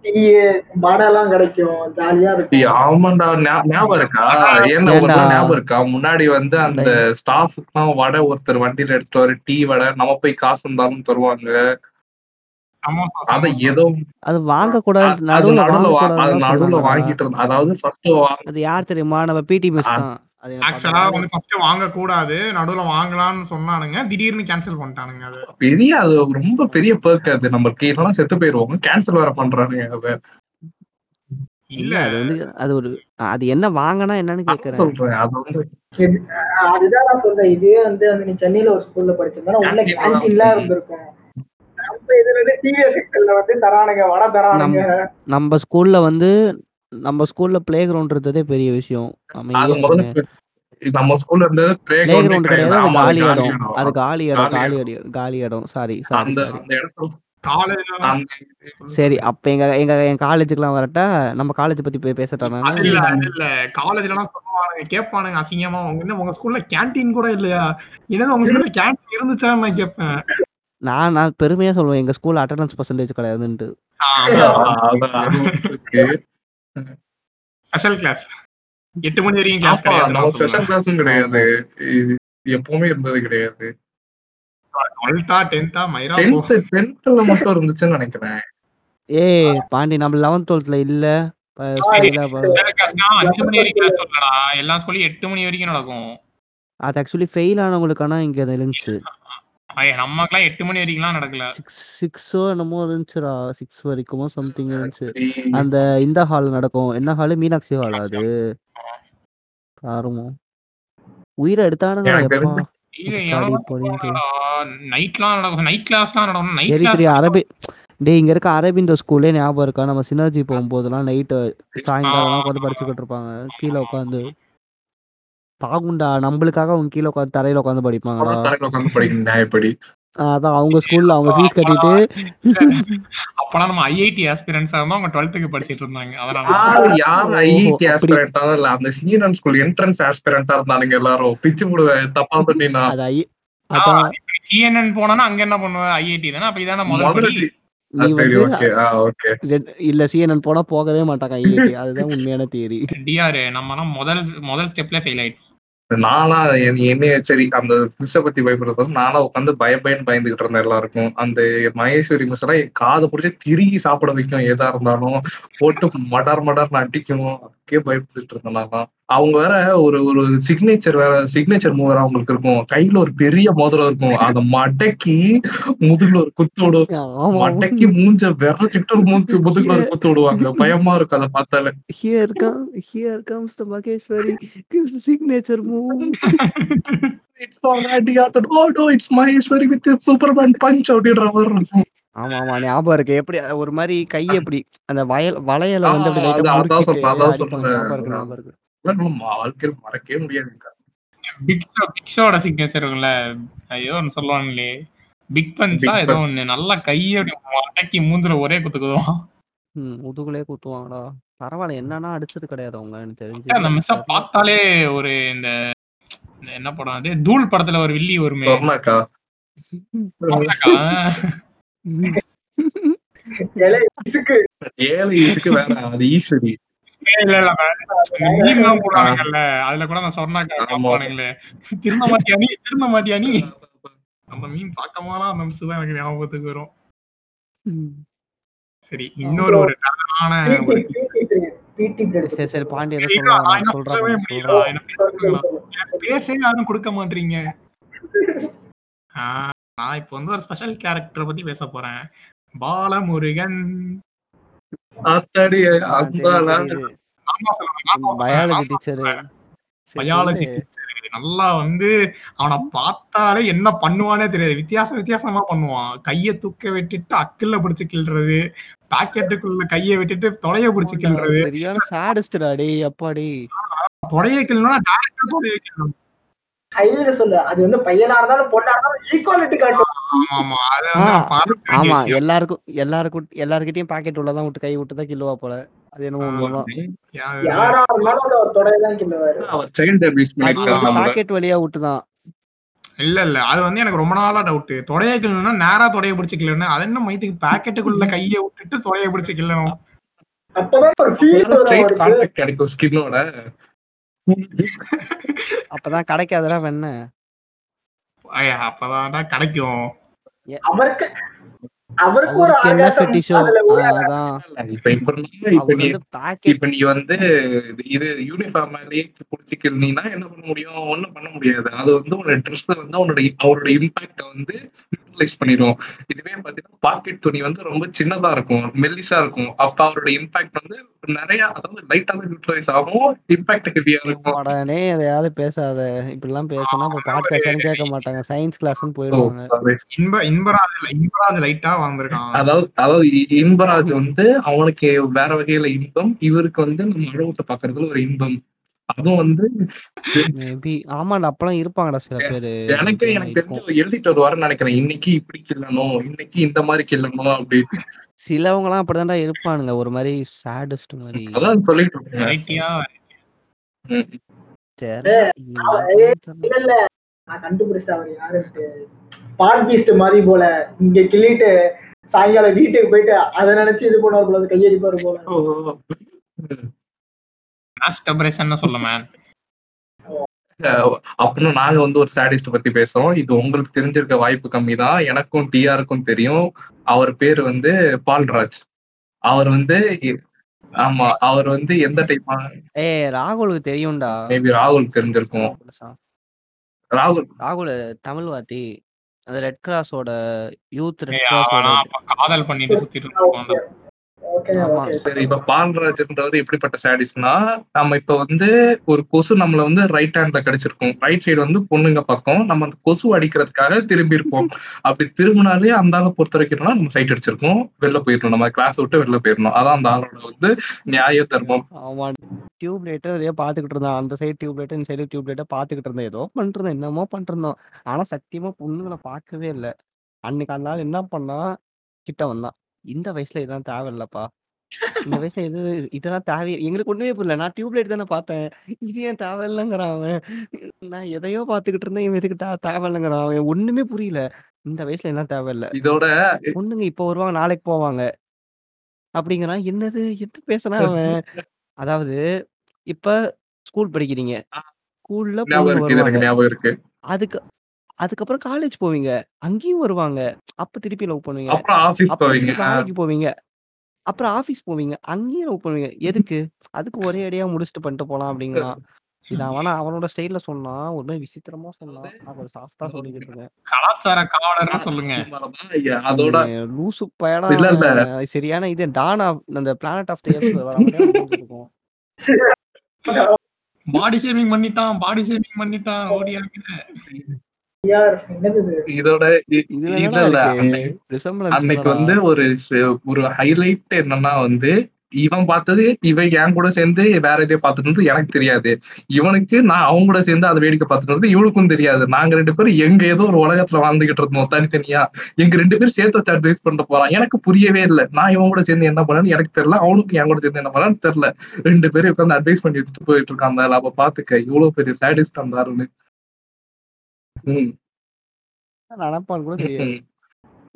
டீ, வடை எல்லாம் கிடைக்கும். ஜாலியா
ஏய்,
இருக்கும்.
ஆமாண்டா ஞாபகம் இருக்கா ஏன்னா ஞாபகம் இருக்கா முன்னாடி வந்து அந்த ஸ்டாஃபுக்குலாம் வடை ஒருத்தர் வண்டியில எடுத்துட்டு வர டீ வடை நம்ம போய் காசு இருந்தாலும் தருவாங்க அத. ஏதோ
நடுவுல.
வாங்கிட்டு அதாவது ஃபர்ஸ்ட்
அது யார் தெரியுமா? நம்ம பிடி மிஸ். தான்.
ஆக்சுவலா
அந்த
வந்து ஃபர்ஸ்ட் வாங்க கூடாது நடுவுல வாங்கலாம்னு சொன்னானுங்க திடீர்னு கேன்சல் பண்ணிட்டானுங்க அது
பெரிய அது ரொம்ப பெரிய பெர்க் அது நம்ம கீழலாம் செத்து போயிருவோம் கேன்சல் வேற பண்றானுங்க அத
இல்ல அது வந்து அது ஒரு அது என்ன வாங்குனா என்னன்னு கேக்குறேன்.
சொல்றேன் அது வந்து
அதுதான் நான் சொல்றேன். இதே வந்து நீ சென்னையில ஒரு ஸ்கூல்ல படிச்சிருந்தா உள்ள கேன்டீன்லாம். இருந்திருக்கும். நம்ம இதுல வந்து டிவிஎஸ் செக்ஷன்ல வந்து தரானுங்க வடை தரானுங்க.
நம்ம ஸ்கூல்ல வந்து நம்ம ஸ்கூல்ல பிளே கிரவுண்ட் இருந்ததே பெரிய விஷயம்.
நம்ம ஸ்கூல்ல
பிளே கிரவுண்ட் கிடையாது. அது காலி இடம். அது காலி இடம்.
காலி இடம்.
காலி இடம். சாரி சாரி
அந்த
சாரி.
காலேஜ்ல
அப்ப எங்க எங்க என் காலேஜுக்குலாம் வரட்டா? நம்ம காலேஜ் பத்தி போய் பேசட்டா?
இல்ல அது இல்ல காலேஜ்லாம் சொல்லுவானுங்க கேட்பானுங்க அசிங்கமா உங்க என்ன உங்க ஸ்கூல்ல கேண்டீன் கூட இல்லையா என்னது உங்க ஸ்கூல்ல கேண்டீன் இருந்துச்சான்னு நான் கேட்பேன்
நான் நான் பெருமையா சொல்லுவேன். எங்க ஸ்கூல் அட்டெண்டன்ஸ் பெர்சன்டேஜ் கிடையாதுன்ட்டு.
ஸ்பெஷல் கிளாஸ் எட்டு மணி வரைக்கும் கிளாஸ் கிடையாது
ஸ்பெஷல் கிளாஸும் கிடையாது. இது எப்பவுமே இருந்தது கிடையாது.
டுவெல்த்தா டென்த்தா மைரா
டென்த் டென்த்ல மட்டும் இருந்துச்சுன்னு நினைக்கிறேன்.
ஏய் பாண்டி நம்ம 11th 12th இல்ல.
அஞ்சு மணி வரைக்கும் கிளாஸ் சொல்லடா எல்லா ஸ்கூல்லையும் எட்டு மணி வரைக்கும் நடக்கும்.
அது ஆக்சுவலி ஃபெயில் ஆனவங்களுக்கான இங்க இருந்துச்சு.
ஐய, நமக்கெல்லாம் எட்டு மணி வரைக்கும்லாம் நடக்கல
6 6ஓ என்னமோ இருந்துச்சுடா. 6 வரைக்குமோ சம்திங் இருந்துச்சு. அந்த இந்த ஹால் நடக்கும். என்ன ஹாலு? மீனாட்சி ஹாலா அது? காருமோ. உயிர எடுத்தானுங்கடா
எனக்கு
எப்பா.
நைட்லாம் நடக்கும் நைட் கிளாஸ்லாம் நடக்கும் நைட்
அரபி டேய் இங்க இருக்க அரபிந்தோ ஸ்கூலே ஞாபகம் இருக்கா? நம்ம சினர்ஜி போகும்போதெல்லாம் நைட்டு சாயங்காலம்லாம் உட்காந்து படிச்சுக்கிட்டு இருப்பாங்க. கீழ உட்காந்து. பாகுண்டா நம்மளுக்காக அவங்க கீழ உட்காந்து தரையில உட்காந்து படிப்பாங்கடா.
அப்புறம் தரையில உட்கார்ந்து படிக்கணும் நியாயப்படி
அதான் அவங்க ஸ்கூல்ல அவங்க ஃபீஸ் கட்டிட்டு.
அப்பலாம் நம்ம ஐஐடி ஆஸ்பிரன்ஸா இருந்தா அவங்க டுவெல்த்துக்கு படிச்சிட்டு இருந்தாங்க. அதனால
யாரு ஐஐடி. ஆஸ்பிரண்டா இல்ல? அந்த சீனன் ஸ்கூல் என்ட்ரன்ஸ் ஆஸ்பிரண்டா இருந்தானுங்க எல்லாரும். பிச்சு போடுவேன் தப்பா சொன்னீங்கன்னா
அது ஐ அதான்.
சிஎன்என் போனா அங்க என்ன பண்ணுவ? ஐஐடி தானே? அப்ப இதான முதல்
முதல்ல
நீ வந்து இல்ல சிஎன்என் போனா போகவே மாட்டாங்க ஐஐடி அதுதான் உண்மையான தியரி
டிஆர் *laughs* நம்மலாம் முதல் முதல் ஸ்டெப்ல ஃபெயில் ஆயிட்டோம்.
நானா என்னைய சரி அந்த மிஸ்ஸை பத்தி பயப்படுறது நானா உட்காந்து பய பயன்னு பயந்துகிட்டு இருந்தேன் எல்லாருக்கும். அந்த மகேஸ்வரி மிஸ் எல்லாம் காது காதை பிடிச்சி திருகி சாப்பிட வைக்கும் எதா இருந்தாலும். போட்டு மடார் மடார்னு அடிக்கணும் அதுக்கே பயப்பட்டுட்டு இருந்தேன் நான் அவங்க வேற ஒரு ஒரு சிக்னேச்சர் வேற சிக்னேச்சர் மூவர் அவங்களுக்கு இருக்கும். கையில ஒரு பெரிய மோதிரம் இருக்கும். அதை மடக்கி முதுகுல ஒரு குத்து விடும் மடக்கி மூஞ்ச விரச்சிட்டு மூஞ்சு முதுகுல ஒரு குத்து விடுவாங்க. பயமா இருக்கும் அதை பார்த்தாலே.
Here come here comes the Maheswari gives signature move.
It's already added oh no it's Maheswari with Superman punch அப்படின்ற மாதிரி இருக்கும்.
ஆமா ஆமா. ஞாபகம் இருக்கு. எப்படி ஒரு மாதிரி கை எப்படி அந்த வயல் வளையல வந்து அப்படி லைட்டா. ஞாபகம் இருக்கு.
நம்ம வாழ்க்கையில மறக்கவே முடியாது
பிக் ஷோ பிக் ஷோட சிக்னேச்சர் இருக்குல்ல ஏதோ ஒன்று சொல்லுவாங்களே பிக் பஞ்சா ஏதோ ஒண்ணு. நல்லா கையை அப்படி மடக்கி மூஞ்சில ஒரே குத்துக்குதுவான்
ம் முதுகுலே குத்துவாங்கடா. பரவாயில்ல என்னன்னா அடிச்சது கிடையாது அவங்க எனக்கு தெரிஞ்சு.
அந்த மிஸ்ஸ பார்த்தாலே ஒரு இந்த என்ன படம் அது? தூள் படத்துல ஒரு வில்லி வருமே.
இசுக்கு.
ஏழை இதுக்கு வேற அது ஈஸ்வரி.
இல்ல இல்ல போடுவாங்கல்ல. அதுல கூட சொர்ணாக்கா
ஆமா.
காப்பானுங்களே திருந்த மாட்டியா நீ? திருந்த மாட்டியா நீ? அந்த மீன் பார்க்கமாலாம் அந்த மிஸ் தான் எனக்கு ஞாபகத்துக்கு வரும். சரி இன்னொரு ஒரு தரமான ஒரு.
சரி சரி பாண்டி எதை
இல்ல,
சொல்றாங்க
நான் பேசவே யாரும் கொடுக்க மாட்டீங்க. ஆஹ், நான் இப்போ வந்து ஒரு ஸ்பெஷல் கேரக்டர் பத்தி பேச போறேன். பாலமுருகன்.
ஆத்தாடி
பயாலஜி டீச்சரு
பயாலஜி நல்லா வந்து அவன பார்த்தாலே என்ன பண்ணுவானே தெரியாது. வித்தியாச வித்தியாசமா பண்ணுவான். கைய தூக்க விட்டுட்டு அக்குல்ல பிடிச்சு கிள்றது. பாக்கெட்டுக்குள்ள கைய விட்டுட்டு தொடைய பிடிச்சு. கிள்றது.
சரியான சாடிஸ்ட்டா டேய் அப்பாடி.
தொடைய கிள்ளணும்னா டைரக்ட்டா தொடைய கிள்ளணும்.
ஹைல சொல்லு. அது வந்து பையனா இருந்தாலும் பொண்ணா இருந்தாலும் ஈக்குவாலிட்டி காட்டும்.
ஆமா. எல்லாருக்கும் எல்லாருக்கும் எல்லார்கிட்டயும் பாக்கெட் உள்ள தான் விட்டு கை விட்டு தான் கிள்ளுவா போல. அது என்னமோ.
யா-
யாரா இருந்தாலும்
பாக்கெட் வழியா விட்டு தான்.
இல்ல இல்ல அது வந்து எனக்கு ரொம்ப நாளா டவுட் தொடைய கிள்ளணும்னா நேரா தொடைய பிடிச்சு கிள்ளணும் அது என்ன மைத்துக்கு பாக்கெட்டுக்குள்ள கைய விட்டுட்டு தொடைய பிடிச்சு கிள்ளணும்
அப்பதான் ஒரு ஃபீல்
கிடைக்கும் ஸ்கின்னோட
அப்பதான் கிடைக்காதடா வெண்ண.
ஐயா, அப்பதான்டா கிடைக்கும்.
அவருக்கு அவருக்கு ஒரு
என்ன ஃபெட்டிஷோ அதான்.
இப்ப நீ
வந்து பாக்கெட்
இப்ப நீ வந்து இது யூனிஃபார்ம் மேலேயே புடிச்சு கிள்ளினா என்ன பண்ண முடியும்? ஒண்ணும் பண்ண முடியாது. அது வந்து உன்னோட ட்ரெஸ் வந்து அவனோட அவரோட இம்பாக்ட வந்து நியூட்ரலைஸ் பண்ணிடும் இதுவே பாத்தீங்கன்னா பாக்கெட் துணி வந்து ரொம்ப சின்னதா இருக்கும் மெல்லிசா இருக்கும். அப்ப அவரோட இம்பாக்ட் வந்து நிறைய அதாவது லைட்டா தான் நியூட்ரலைஸ் ஆகும் இம்பாக்ட் ஹெவியா இருக்கும்.
உடனே எதையாவது பேசாத. இப்படிலாம் பேசினா அப்புறம் பாட்காஸ்ட்னு கேட்க மாட்டாங்க. சயின்ஸ் கிளாஸ்னு போயிடுவாங்க.
இன்ப இன்பராஜ் இன்பராஜ் லைட்டா வந்திருக்கான்
அதாவது அதாவது இ- இன்பராஜ் வந்து அவனுக்கு வேற வகையில இன்பம் இவருக்கு வந்து நம்ம அழகுட்ட பாக்குறதுல ஒரு இன்பம். அதுவும் வந்து
மேபி ஆமாடா அப்பலாம் இருப்பாங்கடா சில பேரு.
எனக்கு எனக்கு. தெரிஞ்சு எழுதிட்டு வருவாருன்னு நினைக்கிறேன். இன்னைக்கு இப்படி கிள்ளணும் இன்னைக்கு இந்த மாதிரி கிள்ளணும் அப்படின்னு
சிலவங்கலாம் அப்படிதான்டா இருப்பானுங்க. ஒரு மாரி சாடிஸ்ட் மாரி.
அதான் சொல்லிட்டு இருக்கேன்.
நான் கண்டுபிடிச்சேன் அவர் யாருன்ட்டு பாட் பீஸ்ட் மாதிரி போல. இங்க கிள்ளிட்டு சாயங்காலம் வீட்டுக்கு போயிட்டு அதை நினைச்சு இது பண்ணுவார் போல கையடிப்பாரு போல.
மாஸ்டர்பரேஷன் சொல்ல மேன்
அப்படின்னா நாங்க வந்து ஒரு சாடிஸ்ட் பத்தி பேசுறோம். இது உங்களுக்கு தெரிஞ்சிருக்க வாய்ப்பு கம்மி தான் எனக்கும் டிஆருக்கும் தெரியும். அவர் பேர் வந்து பால்ராஜ். அவர் வந்து ஆமா அவர் வந்து எந்த டைப்
ஏய் ராகுலுக்கு தெரியும்டா.
மேபி ராகுல் தெரிஞ்சிருக்கும். ராகுல்
ராகுல். தமிழ் வாத்தி. அந்த ரெட் கிராஸோட யூத் ரெட் கிராஸோட
காதல் பண்ணிட்டு சுத்திட்டு
சரி இப்ப பால்ராஜ்ன்றவர் எப்படிப்பட்ட சாடிஸ்னா நம்ம இப்ப வந்து ஒரு கொசு நம்மள வந்து ரைட் ஹேண்ட்ல கடிச்சிருக்கும் ரைட் சைடு வந்து பொண்ணுங்க பக்கம் நம்ம அந்த கொசு அடிக்கிறதுக்காக திரும்பி இருப்போம் அப்படி திரும்பினாலே அந்த ஆளை பொறுத்த வரைக்கும்னா நம்ம சைட் அடிச்சிருக்கோம் வெளில போயிடணும் நம்ம கிளாஸ் விட்டு வெளில போயிடணும் அதான் அந்த ஆளோட வந்து நியாய தர்மம்
ஆமா. டியூப் லைட் அதையே பார்த்துக்கிட்டு இருந்தான். அந்த சைடு டியூப் லைட் இந்த சைடு டியூப் லைட்ட பார்த்துக்கிட்டு இருந்தேன். ஏதோ பண்ணிட்டு இருந்தேன். என்னமோ பண்ணிட்டு இருந்தோம். ஆனா சத்தியமா பொண்ணுங்கள பார்க்கவே இல்ல. அன்னைக்கு அந்த ஆள் என்ன பண்ணான், கிட்ட வந்தான். இந்த வயசுல இதெல்லாம் தேவையில்லப்பா. இந்த *laughs* வயசுல இது இதெல்லாம் தேவை எங்களுக்கு ஒண்ணுமே புரியல. நான் டியூப் லைட் தானே பார்த்தேன். இது ஏன் தேவையில்லங்கிறான் அவன். நான் எதையோ பார்த்துக்கிட்டு இருந்தேன். இவன் எதுக்கு தே தேவையில்லங்கிறான். அவன் ஒண்ணுமே புரியல. இந்த வயசுல இதெல்லாம் தேவையில்ல.
இதோட
பொண்ணுங்க இப்போ வருவாங்க, நாளைக்கு போவாங்க. அப்படிங்கிறான். என்னது என்ன பேசுறான் அவன்? அதாவது இப்ப ஸ்கூல் படிக்கிறீங்க.
ஆ.
ஸ்கூல்ல
ஞாபகம்
பொண்ணுங்க
இருக்கு
வருவாங்க.
எனக்கு ஞாபகம் இருக்கு
அதுக்கு அதுக்கப்புறம் காலேஜ் போவீங்க. அங்கேயும் வருவாங்க. அப்ப திருப்பி லவ் பண்ணுவீங்க.
அப்புறம் ஆபீஸ்
அப்புறம்
போவீங்க
திருப்பி வேலைக்கு போவீங்க. அப்புறம் ஆபீஸ் போவீங்க. அங்கேயும் லவ் பண்ணுவீங்க. எதுக்கு? அதுக்கு ஒரே அடியா முடிச்சுட்டு பண்ணிட்டு போலாம் *laughs* அப்படிங்கிறான். இது அவனா அவனோட ஸ்டைல்ல சொன்னான். ஒரு விசித்திரமா சொன்னான். நான் கொஞ்சம் சாஃப்ட்டா சொல்லிக்கிட்டு இருக்கேன்.
கலாச்சார காவலர்னு சொல்லுங்க
அதோட
லூசு பயடா
இல்ல.
அவன். சரியான இது டான் ஆஃப் அந்த பிளானட் ஆஃப் தி வர இருக்கும்.
பாடி ஷேமிங் பண்ணிட்டான் பாடி ஷேமிங் பண்ணிட்டான் ஓடியாங்க?
இதோட இல்ல? அன்னைக்கு. வந்து ஒரு ஒரு ஹைலைட் என்னன்னா வந்து இவன் பார்த்தது இவன் என் கூட சேர்ந்து வேற எதையோ பார்த்துட்டு எனக்கு தெரியாது. இவனுக்கு நான் அவங்க கூட சேர்ந்து அதை வேடிக்கை பார்த்துட்டு இவனுக்கும் தெரியாது. நாங்க ரெண்டு பேரும் எங்க ஏதோ ஒரு உலகத்துல வாழ்ந்துகிட்டு இருந்தோம் தனித்தனியா. எங்க ரெண்டு பேரும் சேர்த்து வச்சு அட்வைஸ் பண்ணிட்டு போறான். எனக்கு புரியவே இல்லை. நான் இவன் கூட சேர்ந்து என்ன பண்ணேன்னு எனக்கு தெரியல. அவனுக்கு என் கூட சேர்ந்து என்ன பண்ணான்னு தெரியல. ரெண்டு பேரும் உட்காந்து அட்வைஸ் பண்ணி வச்சுட்டு போயிட்டு இருக்கான் அந்த அப்ப பாத்துக்க இவ்வளவு பெரிய சாடிஸ்ட் ஆளுன்னு ம்,
நினைப்பான்னு கூட தெரியாது.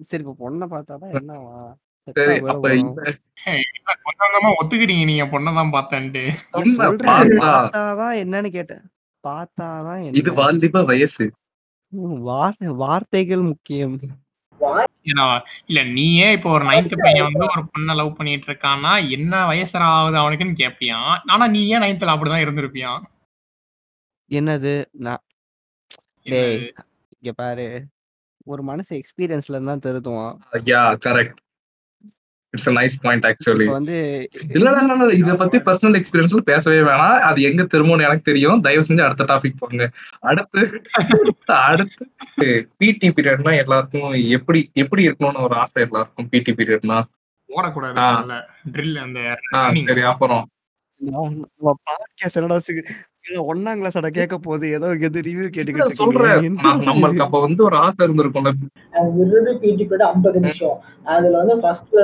சரி இப்ப பொண்ணை பார்த்தாதான் என்னவா? செத்தா
சரி
போயிட
அப்ப
போறோம்.
இந்த
கொஞ்சம் கொஞ்சமா ஒத்துக்கிறீங்க நீங்க பொண்ணதான் பார்த்தேன்ட்டு
நான்
உண்மை
சொல்றேன்.
பார்த்தா
பார்த்தாதான் என்னன்னு கேட்டேன். பார்த்தாதான்
இது
என்ன?
வாலிப வயசு
ம், வார்த்தை வார்த்தைகள் முக்கியம்.
ஏன்னா இல்ல நீயே இப்போ ஒரு நைன்த் பையன் வந்து ஒரு பொண்ணை லவ் பண்ணிட்டு இருக்கான்னா என்ன வயசுல ஆகுது அவனுக்குன்னு கேட்பியான் ஆனா நீ ஏன் நைன்த்ல அப்படிதான் இருந்திருப்பியான்
என்னது? நான் டேய்
என்னது?
இங்க பாரு. ஒரு மனுஷன் எக்ஸ்பீரியன்ஸ்ல இருந்தா திருத்துவான்.
Yeah correct it's a nice point actually
இப்ப வந்து
இல்ல இல்ல இல்ல, இல்ல இத பத்தி பர்சனல் எக்ஸ்பீரியன்ஸ்ல பேசவே வேணாம் அது எங்க திரும்பவும் எனக்கு தெரியும் தயவு செஞ்சு அடுத்த டாபிக் போங்க அடுத்து அடுத்து பிடி பீரியட்னா எல்லாருக்கும் எப்படி எப்படி இருக்கணும்னு ஒரு ஆசை எல்லாருக்கும் பிடி பீரியட்னா
ஓடக்கூடாது
ஆ.
ட்ரில் அந்த running.
சரி அப்புறம்
நம்ம பாட்காஸ்ட் என்னடா ஒண்ணாம் கிளாஸ் அட கேட்க போகுது ஏதோ எது ரிவ்யூ கேட்டுக்கிட்டு
சொல்றேன். நம்மளுக்கு அப்ப வந்து ஒரு ஆசை இருந்திருக்கும்ல.
விருது பிடி பீரியட் ஐம்பது நிமிஷம். அதுல வந்து ஃபர்ஸ்ட்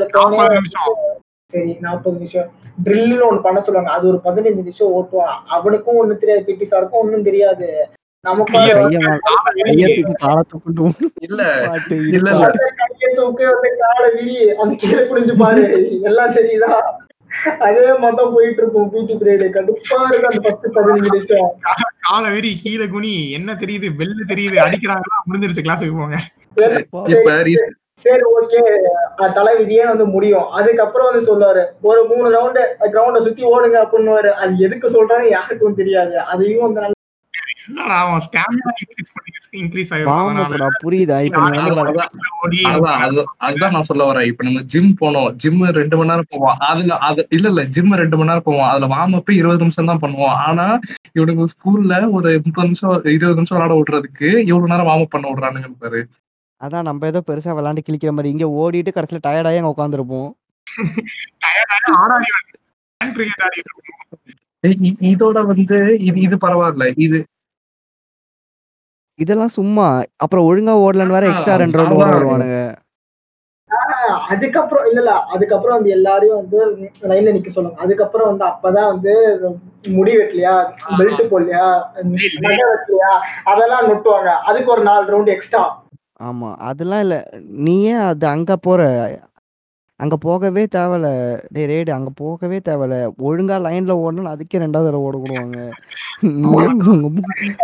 சரி நாற்பது நிமிஷம். ட்ரில்லுன்னு ஒண்ணு பண்ண சொல்லுவாங்க. அது ஒரு பதினஞ்சு நிமிஷம் ஓட்டுவான். அவனுக்கும் ஒண்ணும் தெரியாது பிடி சாருக்கும் ஒண்ணும் தெரியாது. நமக்கும்
கையை-
அது
கைய மே- கைய தூக்கி காலத்தை கொண்டு
இல்ல
பாட்டு
இல்ல, இல்ல.
வந்து கையை தூக்கி வந்து காலை விரி அந்த கீழே குடிஞ்சு பாரு எல்லாம் தெரியுதா அதே மொத்தம் போயிட்டு இருக்கும் பிடி பீரியட் கடுப்பா இருக்கு அந்த பத்து பதினஞ்சு நிமிஷம்
காலை வெறி கீழே குனி என்ன தெரியுது பெல்லு தெரியுது அடிக்கிறாங்களா முடிஞ்சிருச்சு கிளாஸுக்கு போங்க
சரி ஓகே தலைவிதியே வந்து முடியும். அதுக்கப்புறம் வந்து சொல்லுவாரு ஒரு மூணு ரவுண்டு கிரவுண்ட சுத்தி ஓடுங்க அப்படின்னு அது எதுக்கு சொல்றாரு யாருக்கும் தெரியாது. அதையும் வந்து
என்னடா அவன் ஸ்டாமினா இன்க்ரீஸ் பண்ணி இன்க்ரீஸ்
வாமப்படா புரியுதா?
அதுதான் நான் சொல்ல வரேன். இப்ப நம்ம ஜிம் போனோம். ஜிம் ரெண்டு மணி நேரம் போவோம். அதுல அது இல்ல இல்ல ஜிம் ரெண்டு மணி நேரம் போவோம். அதுல வார்ம் அப் இருபது நிமிஷம் தான் பண்ணுவோம். ஆனா இவனுக்கு ஸ்கூல்ல ஒரு முப்பது நிமிஷம் இருபது நிமிஷம் விளையாட விடுறதுக்கு இவ்வளவு நேரம் வார்ம் அப் பண்ண விடுறானுங்க பாரு.
அதான் நம்ம ஏதோ பெருசா விளையாண்டு கிழிக்கிற மாதிரி. இங்க ஓடிட்டு கடைசியில டயர்டாயி அங்க உட்காந்துருப்போம் *laughs*
இதோட வந்து இது இது பரவாயில்ல. இது
இதெல்லாம் சும்மா அப்புறம் ஒழுங்கா ஓடலன்னு வேற எக்ஸ்ட்ரா ரெண்டு ரவுண்ட் ஓட. விடுவானுங்க.
ஆஹ் அதுக்கப்புறம் இல்ல இல்ல அதுக்கப்புறம் வந்து எல்லாரையும் வந்து லைன்ல நிக்க சொல்லுங்க. அதுக்கப்புறம் வந்து அப்பதான் வந்து முடி வெட்டலையா பெல்ட் போடலையா நகை வெட்டலையா அதெல்லாம் நுட்டுவாங்க. அதுக்கு ஒரு நாலு ரவுண்ட் எக்ஸ்ட்ரா
ஆமா அதெல்லாம் இல்ல. நீயே அது அங்க போற அங்க போகவே தேவையில்ல. டேய் ரேடு அங்க போகவே தேவையில்ல. ஒழுங்கா லைன்ல ஓடணும் அதுக்கே ரெண்டாவது தடவை ஓட விடுவாங்க. நீ ஏன் அங்க போ-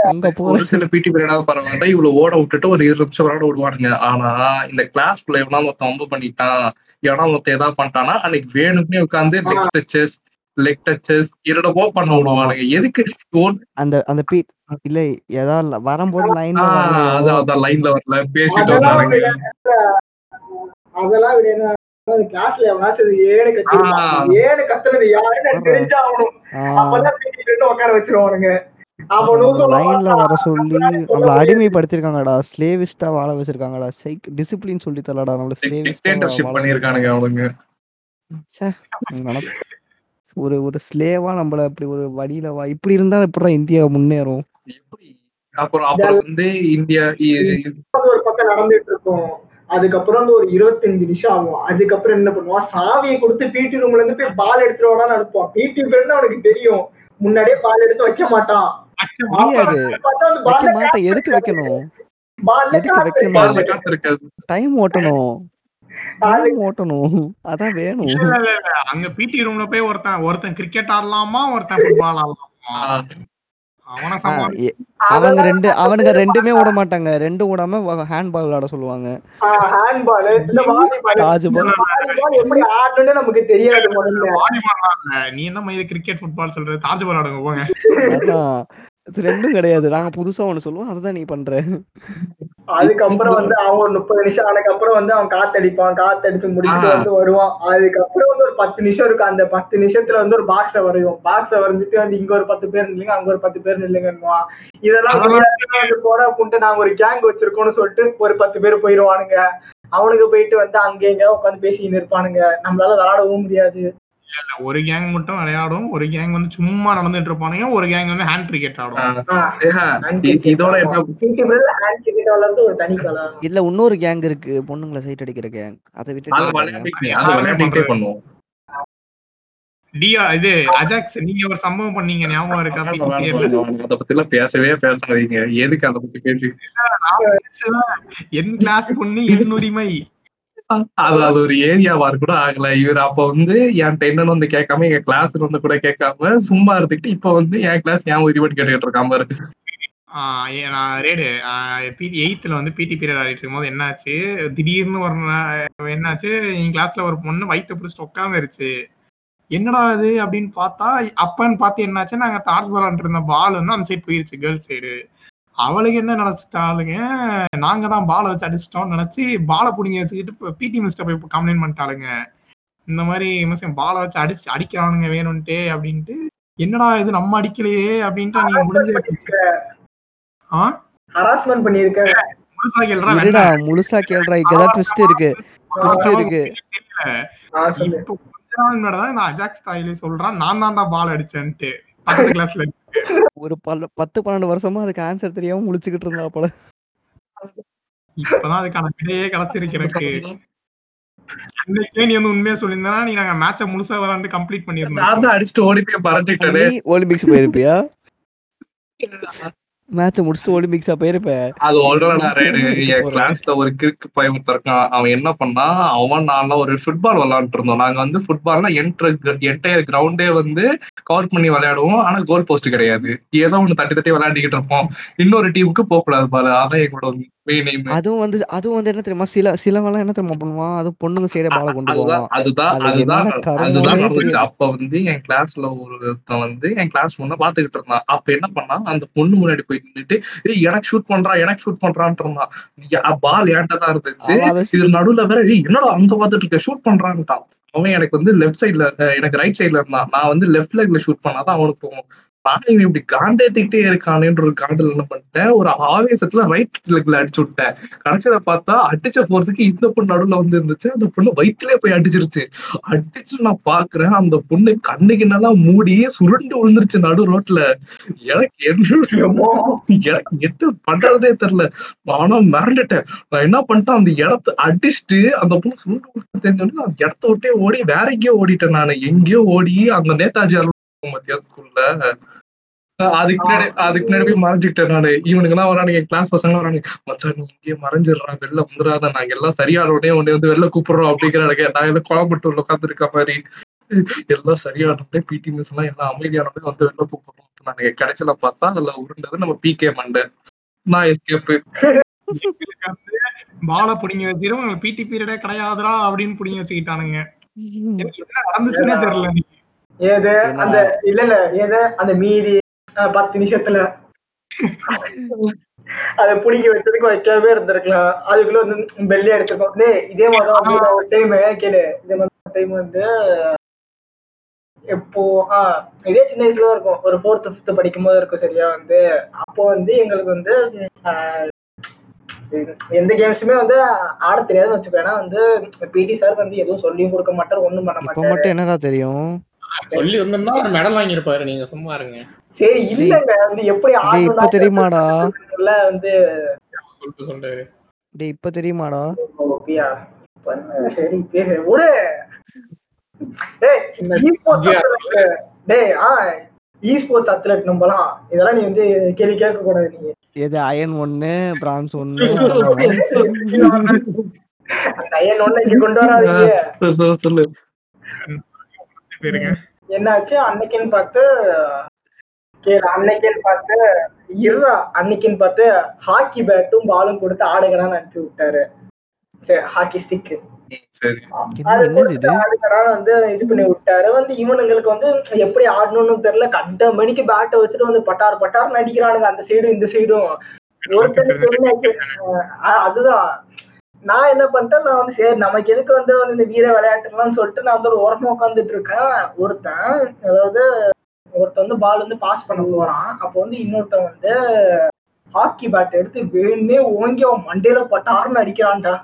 அங்க
ஒரு சில பிடி பீரியடாவது பரவாயில்ல இவ்வளவு ஓட விட்டுட்டு ஒரு இருபது நிமிஷம் விளையாட விடுவானுங்க. ஆனா இந்த கிளாஸ் எவனா ஒருத்தன் வம்பு பண்ணிட்டான் எவனா ஒருத்தன் ஏதாவது பண்ணிட்டானா அன்னைக்கு வேணும்னே உட்காந்து லெக் டச்சஸ் லெக் டச்சஸ் இரடவோ பண்ண விடுவானுங்க. எதுக்கு ஓ-
அந்த அந்த பீ இல்ல ஏதாவது வரும்போது லைன்ல
ஆஹ்
வரலையோ
அதான் அதான் லைன்ல வரல. பேசிட்டு
அதெல்லாம்
வந்தானுங்க.
அதெல்லாம் விட கிளாஸ்ல எவனாச்சும் ஏழு கத்திருப்பான்
ஆ.
ஏழு கத்துறது யாருன்னு தெரிஞ்சாகணும். அப்பதான் உட்கார வச்சிருவானுங்க.
லைன்ல வர சொல்லி நம்மள அடிமைப்படுத்திருக்காங்கடா. ஸ்லேவிஸ்டா வாழ வச்சிருக்காங்கடா. சைக் டிசிப்ளின் சொல்லி தரலடா நம்மள
டிக்டேட்டர்ஷிப் பண்ணிருக்கானுங்க அவனுங்க.
ஸ்லேவிஸ்டா ஒரு ஒரு ஸ்லேவா நம்மள இப்படி ஒரு வழியில வா இப்படி இருந்தா எப்படிடா இந்தியா முன்னேறும்?
எப்படி? அப்புறம் அப்புறம் வந்து இந்தியா இ- இ-
ஒரு பக்கம் நடந்துட்டு இருக்கும். அதுக்கப்புறம் வந்து ஒரு இருபத்தஞ்சு நிமிஷம் ஆகும். அதுக்கப்புறம் என்ன பண்ணுவான்? சாவியை கொடுத்து பிடி ரூம்ல இருந்து போய் பால் எடுத்துட்டு வாடான்னு அனுப்புவான். பிடி பேருந்து அவனுக்கு தெரியும். முன்னாடியே பால் எடுத்து வைக்க மாட்டான்.
எதுக்கு வைக்கணும்? எதுக்கு. வைக்கணும்? டைம் ஓட்டணும். டைம் ஓட்டணும். அதான் வேணும்.
இல்ல, இல்ல, இல்ல. அங்க பிடி ரூம்ல போய் ஒருத்தன் ஒருத்தன் கிரிக்கெட் ஆடலாமா ஒருத்தன் ஃபுட்பால் ஆடலாமா?
அவங்க ரெண்டு அவனுங்க ரெண்டுமே விட மாட்டாங்க. ரெண்டும் விடாம ஹேண்ட் பால் விளையாட சொல்லுவாங்க.
ஹேண்ட்பால் இந்த வாலிபால்
தாஜ் பால்
எப்படி ஆடணும்னு நமக்கு தெரியாது முதல்ல.
வாலிபால் இல்ல. நீ என்ன மாதிரி கிரிக்கெட் ஃபுட்பால் சொல்றது தாஜ் பால் ஆடுங்க போங்க.
இது ரெண்டும் கிடையாது. நாங்க புதுசா ஒண்ணு சொல்லுவோம். அதுதான் நீ பண்ற.
அதுக்கப்புறம் வந்து அவன் ஒரு முப்பது நிமிஷம் ஆனதுக்கப்புறம் வந்து அவன் காத்தடிப்பான். காத்தடிச்சு முடிச்சுட்டு. வந்து வருவான். அதுக்கப்புறம் வந்து ஒரு பத்து நிமிஷம் இருக்கும். அந்த பத்து நிமிஷத்துல வந்து ஒரு பாக்ஸ வரையும். பாக்ஸ வரைஞ்சிட்டு வந்து இங்க ஒரு பத்து பேர் நில்லுங்க அங்க ஒரு பத்து பேர் நில்லுங்கன்னுவான். இதெல்லாம் போட புண்டு நாங்க ஒரு கேங் வச்சிருக்கோம்னு சொல்லிட்டு ஒரு பத்து பேர் போயிருவானுங்க. அவனுக்கு போயிட்டு வந்து அங்க எங்க உட்காந்து பேசிக்கிட்டு இருப்பானுங்க. நம்மளால விளையாடவும் முடியாது.
ஒரு கேங் மட்டும் விளையாடும் ஒரு கேங் வந்து சும்மா நடந்துட்டு இருப்பானுங்க ஒரு கேங் வந்து ஹேண்ட் கிரிக்கெட் ஆடும்.
இல்ல இன்னொரு கேங் இருக்கு பொண்ணுங்களை சைட் அடிக்கிற கேங் அதை விட்டு
டியா இது அஜாக்ஸ் நீங்க ஒரு சம்பவம் பண்ணீங்க ஞாபகம் இருக்கா.
அத பத்தி எல்லாம் பேசவே பேசாதீங்க. எதுக்கு அதை பத்தி பேசி
என் கிளாஸ் பொண்ணு என் உரிமை.
அது அது ஒரு ஏரியாவா கூட ஆகல. இவர் அப்ப வந்து என்கிட்ட என்னன்னு வந்து கேட்காம எங்க கிளாஸ் வந்து கூட கேட்காம சும்மா இருந்துட்டு இப்ப வந்து என் கிளாஸ் ஏன் உரிமை கேட்டுக்கிட்டு இருக்காம இருக்கு
நான் ரேடு எயித்துல வந்து பிடி பீரியட் ஆடிட்டு இருக்கும்போது என்னாச்சு? திடீர்னு ஒரு என்னாச்சு? என் கிளாஸ்ல ஒரு பொண்ணு வயிற்று பிடிச்சிட்டு உட்காந்துருச்சு என்னடா இது அப்படின்னு பார்த்தா அப்பன்னு பார்த்து என்னாச்சு நாங்க தார்ஸ் பால் இருந்த பால் வந்து அந்த சைடு போயிருச்சு கேர்ள்ஸ் சைடு அவளுக்கு என்ன நினைச்சிட்டாளுங்க? நாங்க தான் பாலை வச்சு அடிச்சிட்டோம்னு நினைச்சு பாலை புடிங்கி வச்சுக்கிட்டு பிடி மிஸ்டர் போய் கம்ப்ளைண்ட் பண்ணிட்டாளுங்க. இந்த மாதிரி மிஸ் பாலை வச்சு அடிச்சு அடிக்கிறானுங்க வேணும்ட்டு அப்படின்ட்டு என்னடா இது நம்ம அடிக்கலையே அப்படின்ட்டு நீ முடிஞ்ச ஆ?
ஹராஸ்மெண்ட் பண்ணிருக்க.
முழுசா கேள்றா
முழுசா கேள்றா ட்விஸ்ட் இருக்கு. ட்விஸ்ட் இருக்கு.
ஆ, சொல்லு.
இப்போ கொஞ்ச நாள் முன்னாடிதான் இந்த அஜாக்ஸ் தாயிலே சொல்றான் நான் தான்டா பால் அடிச்சேன்ட்டு பக்கத்து கிளாஸ்ல
ஒரு பல்ல பத்து பன்னெண்டு வருஷமா அதுக்கு ஆன்சர் தெரியாம முழிச்சுக்கிட்டு இருந்தா போல.
இப்பதான் அதுக்கான விடையே கிடைச்சிருக்கு. எனக்கு அன்னைக்கே நீ வந்து உண்மையா சொல்லியிருந்தா நீ நாங்க மேட்ச முழுசா விளாண்டு கம்ப்ளீட்
நான்
பண்ணிருந்தோம்
தான் அடிச்சுட்டு ஓடி போய்
ஒலிம்பிக்ஸ் போயிருப்பியா? *laughs* மேட்ச் முடிச்சுட்டு ஒலிம்பிக்ஸா போயிருப்ப.
அது ஒன்றா ரேடு என். கிளாஸ்ல ஒரு கிறுக்கு பையன் இருக்கான். அவன் என்ன பண்ணா அவன் நான்லாம் ஒரு ஃபுட்பால் விளையாண்டுட்டு இருந்தோம். நாங்க வந்து ஃபுட்பால்னா என்ட்ரு என்டையர் கிரவுண்டே வந்து கவர் பண்ணி விளையாடுவோம். ஆனா கோல் போஸ்ட் கிடையாது. ஏதோ ஒண்ணு தட்டி தட்டி விளையாடிக்கிட்டு இருப்போம். இன்னொரு டீமுக்கு போக கூடாது பாரு அதான் எங்களோட மெயின் எய்ம்
அதுவும் வந்து அதுவும் வந்து என்ன தெரியுமா? சில சிலவெல்லாம் என்ன தெரியுமா பண்ணுவான்? அது பொண்ணுங்க சைடே பால கொண்டு
அதுதான்
போவான்.
அதுதான்
அது
அதுதான்
கருமம்னே
அதுதான் நடந்துச்சு
தெரியாது.
அப்ப வந்து என் கிளாஸ்ல ஒருத்தன் வந்து என் கிளாஸ் பொண்ணை பாத்துக்கிட்டு இருந்தான். அப்ப என்ன பண்ணா அந்த பொண்ணு முன்னாடி போய் நின்னுட்டு ஏய் எனக்கு ஷூட் பண்றா எனக்கு ஷூட் பண்றான்ட்டு இருந்தான். பால் ஏன்ட்ட தான் இருந்துச்சு?
அவன் அதை
இது நடுவுல வேற ஏய் என்னடா அங்க பாத்துட்டு இருக்க? ஷூட் பண்றான்ட்டான். அவன் எனக்கு வந்து லெஃப்ட் சைடுல எனக்கு ரைட் சைடுல இருந்தான். நான் வந்து லெஃப்ட் லெக்ல ஷூட் பண்ணாதான் அவனுக்கு போகும் நான் இப்படி காண்டேத்திக்கிட்டே இருக்கானேன்ற ஒரு காண்டில் என்ன பண்ணிட்டேன்? ஒரு ஆவேசத்துல ரைட் லெக்ல அடிச்சு விட்டேன். கடைசியில பார்த்தா அடிச்ச போறதுக்கு இந்த பொண்ணு நடுவுல வந்து இருந்துச்சு. அந்த பொண்ணு வயிற்றுலயே போய் அடிச்சிருச்சு. அடிச்சு நான் பாக்குறேன் அந்த பொண்ணு கண்ணுக்கு நல்லா மூடி சுருண்டு விழுந்துருச்சு நடு ரோட்ல எனக்கு என்னமோ எனக்கு என்ன பண்றதே தெரியல. நானும் மிரண்டுட்டேன். நான் என்ன பண்ணிட்டேன்? அந்த இடத்த அடிச்சுட்டு அந்த பொண்ணு சுருண்டு விழுந்து தெரிஞ்சோன்னு அந்த இடத்த விட்டே ஓடி வேற எங்கேயோ ஓடிட்டேன் நான். எங்கேயோ ஓடி அங்க நேதாஜி மத்தியா ஸ்கூல்ல அதுக்கு பின்னாடி அதுக்கு பின்னாடி போய் மறைஞ்சுக்கிட்டேன் நானு. வரானுங்க கிளாஸ் பசங்க வரானுங்க. மச்சான் நீ இங்கே மறைஞ்சிடுறான் வெளில வந்துடாத. நாங்க எல்லாம் சரியான உடனே வந்து வெளில கூப்பிடுறோம் அப்படிங்கிறானுங்க நான் எல்லாம் குழம்பட்டு உட்காந்துருக்க மாதிரி. எல்லாம் சரியான உடனே பிடி மிஸ் எல்லாம் எல்லாம் அமைதியான உடனே வந்து வெளில கூப்பிடுறோம் நாங்க கடைசியில பார்த்தா அதுல உருண்டது நம்ம பிகே மண்டை. நான் எஸ்கேப்பு
பாலை புடிங்கி வச்சிரும். பிடி பீரியடே கிடையாதுடா அப்படின்னு புடிங்கி வச்சுக்கிட்டானுங்க. நடந்துச்சுன்னே தெரியல இன்னைக்கு.
ஏது? அந்த இல்ல இல்ல. ஏது? அந்த மீதி பத்து நிமிஷத்துல. அத புடிக்க வச்சதுக்கு வைக்கவே இருந்திருக்கலாம். அதுக்குள்ள வந்து பெல்லி எடுத்துக்கோ. டேய் இதே மாதிரி ஒரு டைம் கேளு. இதே மாதிரி டைம் வந்து எப்போ ஆஹ் இதே சின்ன வயசுல இருக்கும். ஒரு ஃபோர்த் ஃபிஃப்த் படிக்கும் போது இருக்கும் சரியா? வந்து அப்போ வந்து எங்களுக்கு வந்து எந்த கேம்ஸுமே வந்து ஆட தெரியாதுன்னு வச்சுக்கோ. ஏன்னா வந்து பிடி சார் வந்து எதுவும் சொல்லியும் கொடுக்க மாட்டார் ஒண்ணும் பண்ண மாட்டார்
மட்டும் என்னடா தெரியும்?
சொல்லி வந்திருந்தா ஒரு மெடல் வாங்கியிருப்பாரு. நீங்க சும்மா இருங்க.
சரி இல்லங்க. வந்து எப்படி
இப்ப தெரியுமாடா?
வந்து
சொல்லிட்டு சொல்றாரு
டேய் இப்ப தெரியுமாடா?
பண்ணு, சரி விடு டேய் ஆ e-sports athlete நம்பலாம். இதெல்லாம் நீ வந்து கேள்வி கேட்க கூடாது நீ.
எது அயன் ஒன்னு பிரான்ஸ் ஒன்னு
அந்த ஐயன் ஒண்ணு இங்க கொண்டு வராதீங்க.
சொல்லு,
பேருங்க
என்னாச்சு? அன்னைக்குன்னு பார்த்து அன்னைக்குன்னு பார்த்து இருடா அன்னைக்குன்னு பார்த்து ஹாக்கி பேட்டும் பாலும் கொடுத்து ஆடுங்கடான்னு அனுப்பி விட்டாரு. சரி ஹாக்கி ஸ்டிக்
ம், சரி.
என்ன என்னது இது?
ஆடுங்கடா வந்து இது பண்ணி விட்டாரு. வந்து இவனுங்களுக்கு வந்து எப்படி ஆடணும்னு தெரியல. கண்ட மணிக்கு பேட்டை வச்சுட்டு வந்து பட்டார் பட்டார் அடிக்கிறானுங்க அந்த சைடும் இந்த சைடும் ஒருத்தனுக்கு அதுதான். நான் என்ன பண்ணிட்டேன் நான் வந்து சரி நமக்கு எதுக்கு வந்து வந்து இந்த வீர விளையாட்டுலாம் சொல்லிட்டு நான் வந்து ஒரு ஓரமா உட்காந்துட்டு இருக்கேன். ஒருத்தன் அதாவது ஒருத்தன் வந்து பால் வந்து பாஸ் பண்ண போறான் அப்போ வந்து இன்னொருத்தன் வந்து ஹாக்கி பேட் எடுத்து வேணுமே ஓங்கி அவன் மண்டையில பட்டாருன்னு அடிக்கிறான்டா.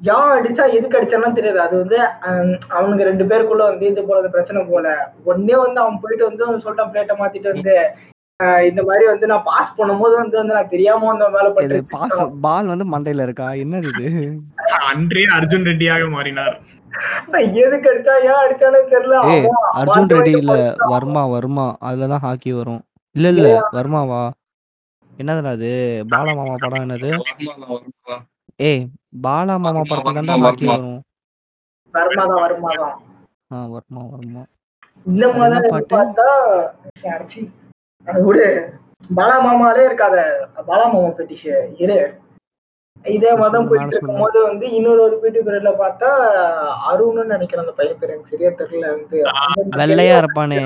யான் அடிச்சா எதுக்கு அடிச்சாலும் தெரியாது. அது வந்து அவனுக்கு அவனுங்க ரெண்டு பேருக்குள்ள வந்து இது போல பிரச்சனை போல. உடனே வந்து அவன் போயிட்டு வந்து அவன் சொல்லிட்டான் பிளேட்டை மாத்திட்டு வந்து. இந்த மாதிரி வந்து நான் பாஸ் பண்ணும்போது வந்து வந்து நான் தெரியாம வந்து அவன் மேல பட்டு
பாஸ் பால் வந்து மண்டையில இருக்கா? என்னது இது?
அன்றே அர்ஜுன் ரெட்டியாக மாறினார்.
எதுக்கு அடிச்சா? ஏன் அடிச்சானே தெரியல.
அர்ஜுன் ரெட்டி இல்ல. வர்மா வர்மா. அதுலதான் ஹாக்கி வரும். இல்ல இல்ல. வர்மாவா என்னதுடா அது? பாலா மாமா படம் என்னது. ஏய் பாலா மாமா படத்துல தான்டா
வர்மா,
ஹாக்கி
வர்மா.
வரும்
வருமாதான் வருமாதான்
ஆ வர்மா வர்மா.
இந்த மாதிரி
பாட்டு?
விடு. பாலா மாமாலே இருக்காத. பாலா மாமா பெட்டிஷ் இரு. இதே மாதிரி
சொல்லு,
போயிட்டு
நானும்
இருக்கும் போது வந்து இன்னொரு ஒரு பிடி பீரியட்ல பார்த்தா அருண்னு நினைக்கிறேன் அந்த பையன் பேர். எனக்கு சரியா தெரியல. வந்து
வெள்ளையா இருப்பானே.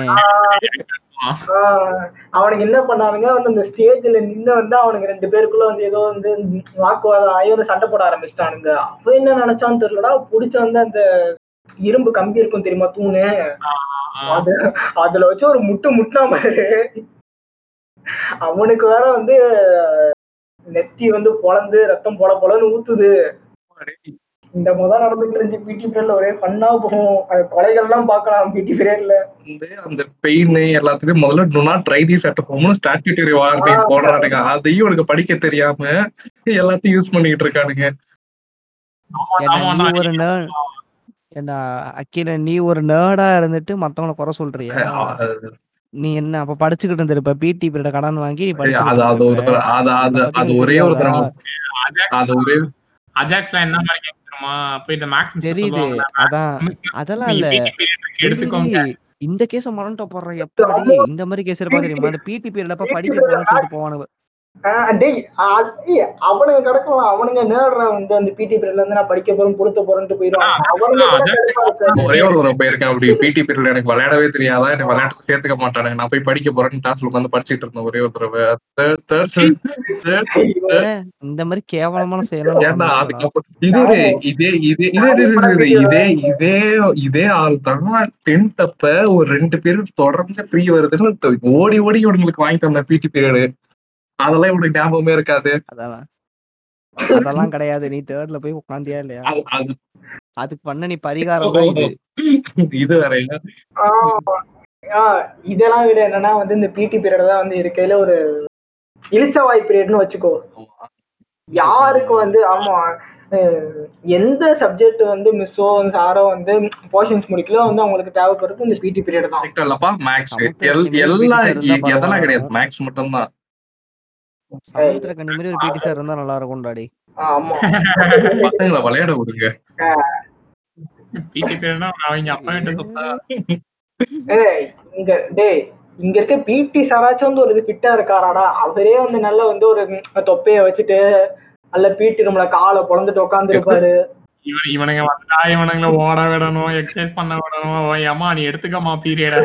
அவனுக்கு என்ன பண்ணானுங்க வந்து அந்த ஸ்டேஜ்ல நின்று வந்து அவனுக்கு ரெண்டு பேருக்குள்ள வந்து ஏதோ வந்து வாக்குவாதம் ஆகி வந்து சண்டை போட ஆரம்பிச்சிட்டானுங்க அவன் என்ன நினைச்சான்னு தெரியலடா. புடிச்ச வந்து அந்த இரும்பு கம்பி இருக்கும் தெரியுமா தூணு? அது அதுல வச்சு ஒரு முட்டு முட்டினா பாரு. அவனுக்கு வேற வந்து நெத்தி வந்து பொளந்து ரத்தம் பொல பொலன்னு ஊத்துது. இந்த முதல் நடந்துட்டு இருந்துச்சு பிடி பீரியட்ல ஒரே ஃபன்னா போகும். அது கொலைகள்லாம் பார்க்கலாம் பிடி பீரியட்ல
வந்து அந்த பெயின் எல்லாத்துலயும் முதல்ல டு நாட் ட்ரை தி சட்டமும் ஸ்டாட்யூட்டரி வார்த்தை போடுறானுங்க. அதையும் உனக்கு படிக்க தெரியாம எல்லாத்தையும் யூஸ் பண்ணிக்கிட்டு இருக்கானுங்க.
ஒரு ஏன்னா அக்கில நீ ஒரு நேர்டா இருந்துட்டு மத்தவங்கள குறை சொல்றியா? நீ என்ன அப்ப படிச்சுக்கிட்டு இருந்திருப்ப பிடி பீரியட கடன் வாங்கி
அது ஒரு ஒரே அது ஒரே
அஜாக்ஸ்லாம் என்ன மாதிரி தெரியுமா? போய் இந்த மேக்ஸ்
தெரியுது. அதான். அதெல்லாம் இல்ல.
எடுத்துக்கோங்க.
இந்த கேஸ மறந்துட்ட போடுறேன். எப்பாடி இந்த மாதிரி கேஸ் இருப்பா தெரியுமா அந்த பிடி பீரியட் அப்ப படிக்க போறோம்னு சொல்லிட்டு போவானுங்க
அவனுங்க கிடக்கலாம் அவனுங்க நேடுற வந்து பிடி பீரியட்ல இருந்து நான் படிக்க போறேன் பொருத்த போறேன்ட்டு போயிடுவான்.
ஒரே ஒரு போயிருக்கேன் அப்படி பிடி பீரியட்ல எனக்கு விளையாடவே தெரியாதா? என்ன விளையாட்டு சேர்த்துக்க மாட்டானுங்க. நான் போய் படிக்க போறேன்னு கிளாஸ்ல உட்காந்து படிச்சிட்டு இருந்தேன் ஒரே ஒரு
இந்த மாதிரி கேவலமான செயலாம்
ஏன்னா இதே இதே இதே இதே இதே இதே டென்த் அப்ப ஒரு ரெண்டு பேரும் தொடர்ந்து ஃப்ரீ வருதுன்னு ஓடி ஓடி இவனுங்களுக்கு வாங்கி தந்தேன் பிடி பீரியட் அதெல்லாம் இவனுக்கு ஞாபகமே இருக்காது.
அதெல்லாம் அதெல்லாம் கிடையாது. நீ தேர்ட்ல போய் உட்காந்தியா இல்லையா?
அது- அது.
அதுக்கு பண்ண நீ பரிகாரம் தான் இது
இது வேற
இதெல்லாம் விட என்னன்னா வந்து இந்த பிடி பீரியட் தான் வந்து இருக்கையில ஒரு இளிச்சவாய் பீரியட்னு வச்சுக்கோ. யாருக்கு வந்து ஆமா எந்த சப்ஜெக்ட் வந்து மிஸ்ஸோ சாரோ வந்து போர்ஷன்ஸ் முடிக்கல வந்து அவங்களுக்கு தேவைப்படுறது இந்த பிடி பீரியட் தான்.
இல்லப்பா மேக்ஸ் எல்லாம் எதெல்லாம். கிடையாது. மேக்ஸ் மட்டும் தான்
சமுத்திர கண்ணி மாதிரி ஒரு பிடி சார் இருந்தா நல்லா இருக்கும்டாடி.
ஆஹ் ஆமா.
பசங்களை விளையாட விடுங்க.
பிடி பீரியட்னா அவங்க அப்பா கிட்ட சொத்தா
ஏய் இங்க டேய் இங்க இருக்க பிடி சாராச்சும் வந்து ஒரு இது ஃபிட்டா இருக்காராடா. அவரே வந்து நல்ல வந்து ஒரு தொப்பைய வச்சுட்டு நல்ல பிடி நம்மள காலை பொழந்துட்டு உட்கார்ந்து இருப்பாரு
இவன் இவனுங்க வந்தா இவனுங்களை ஓட விடணும் எக்ஸசைஸ் பண்ண விடணும். அம்மா நீ எடுத்துக்கம்மா பீரியட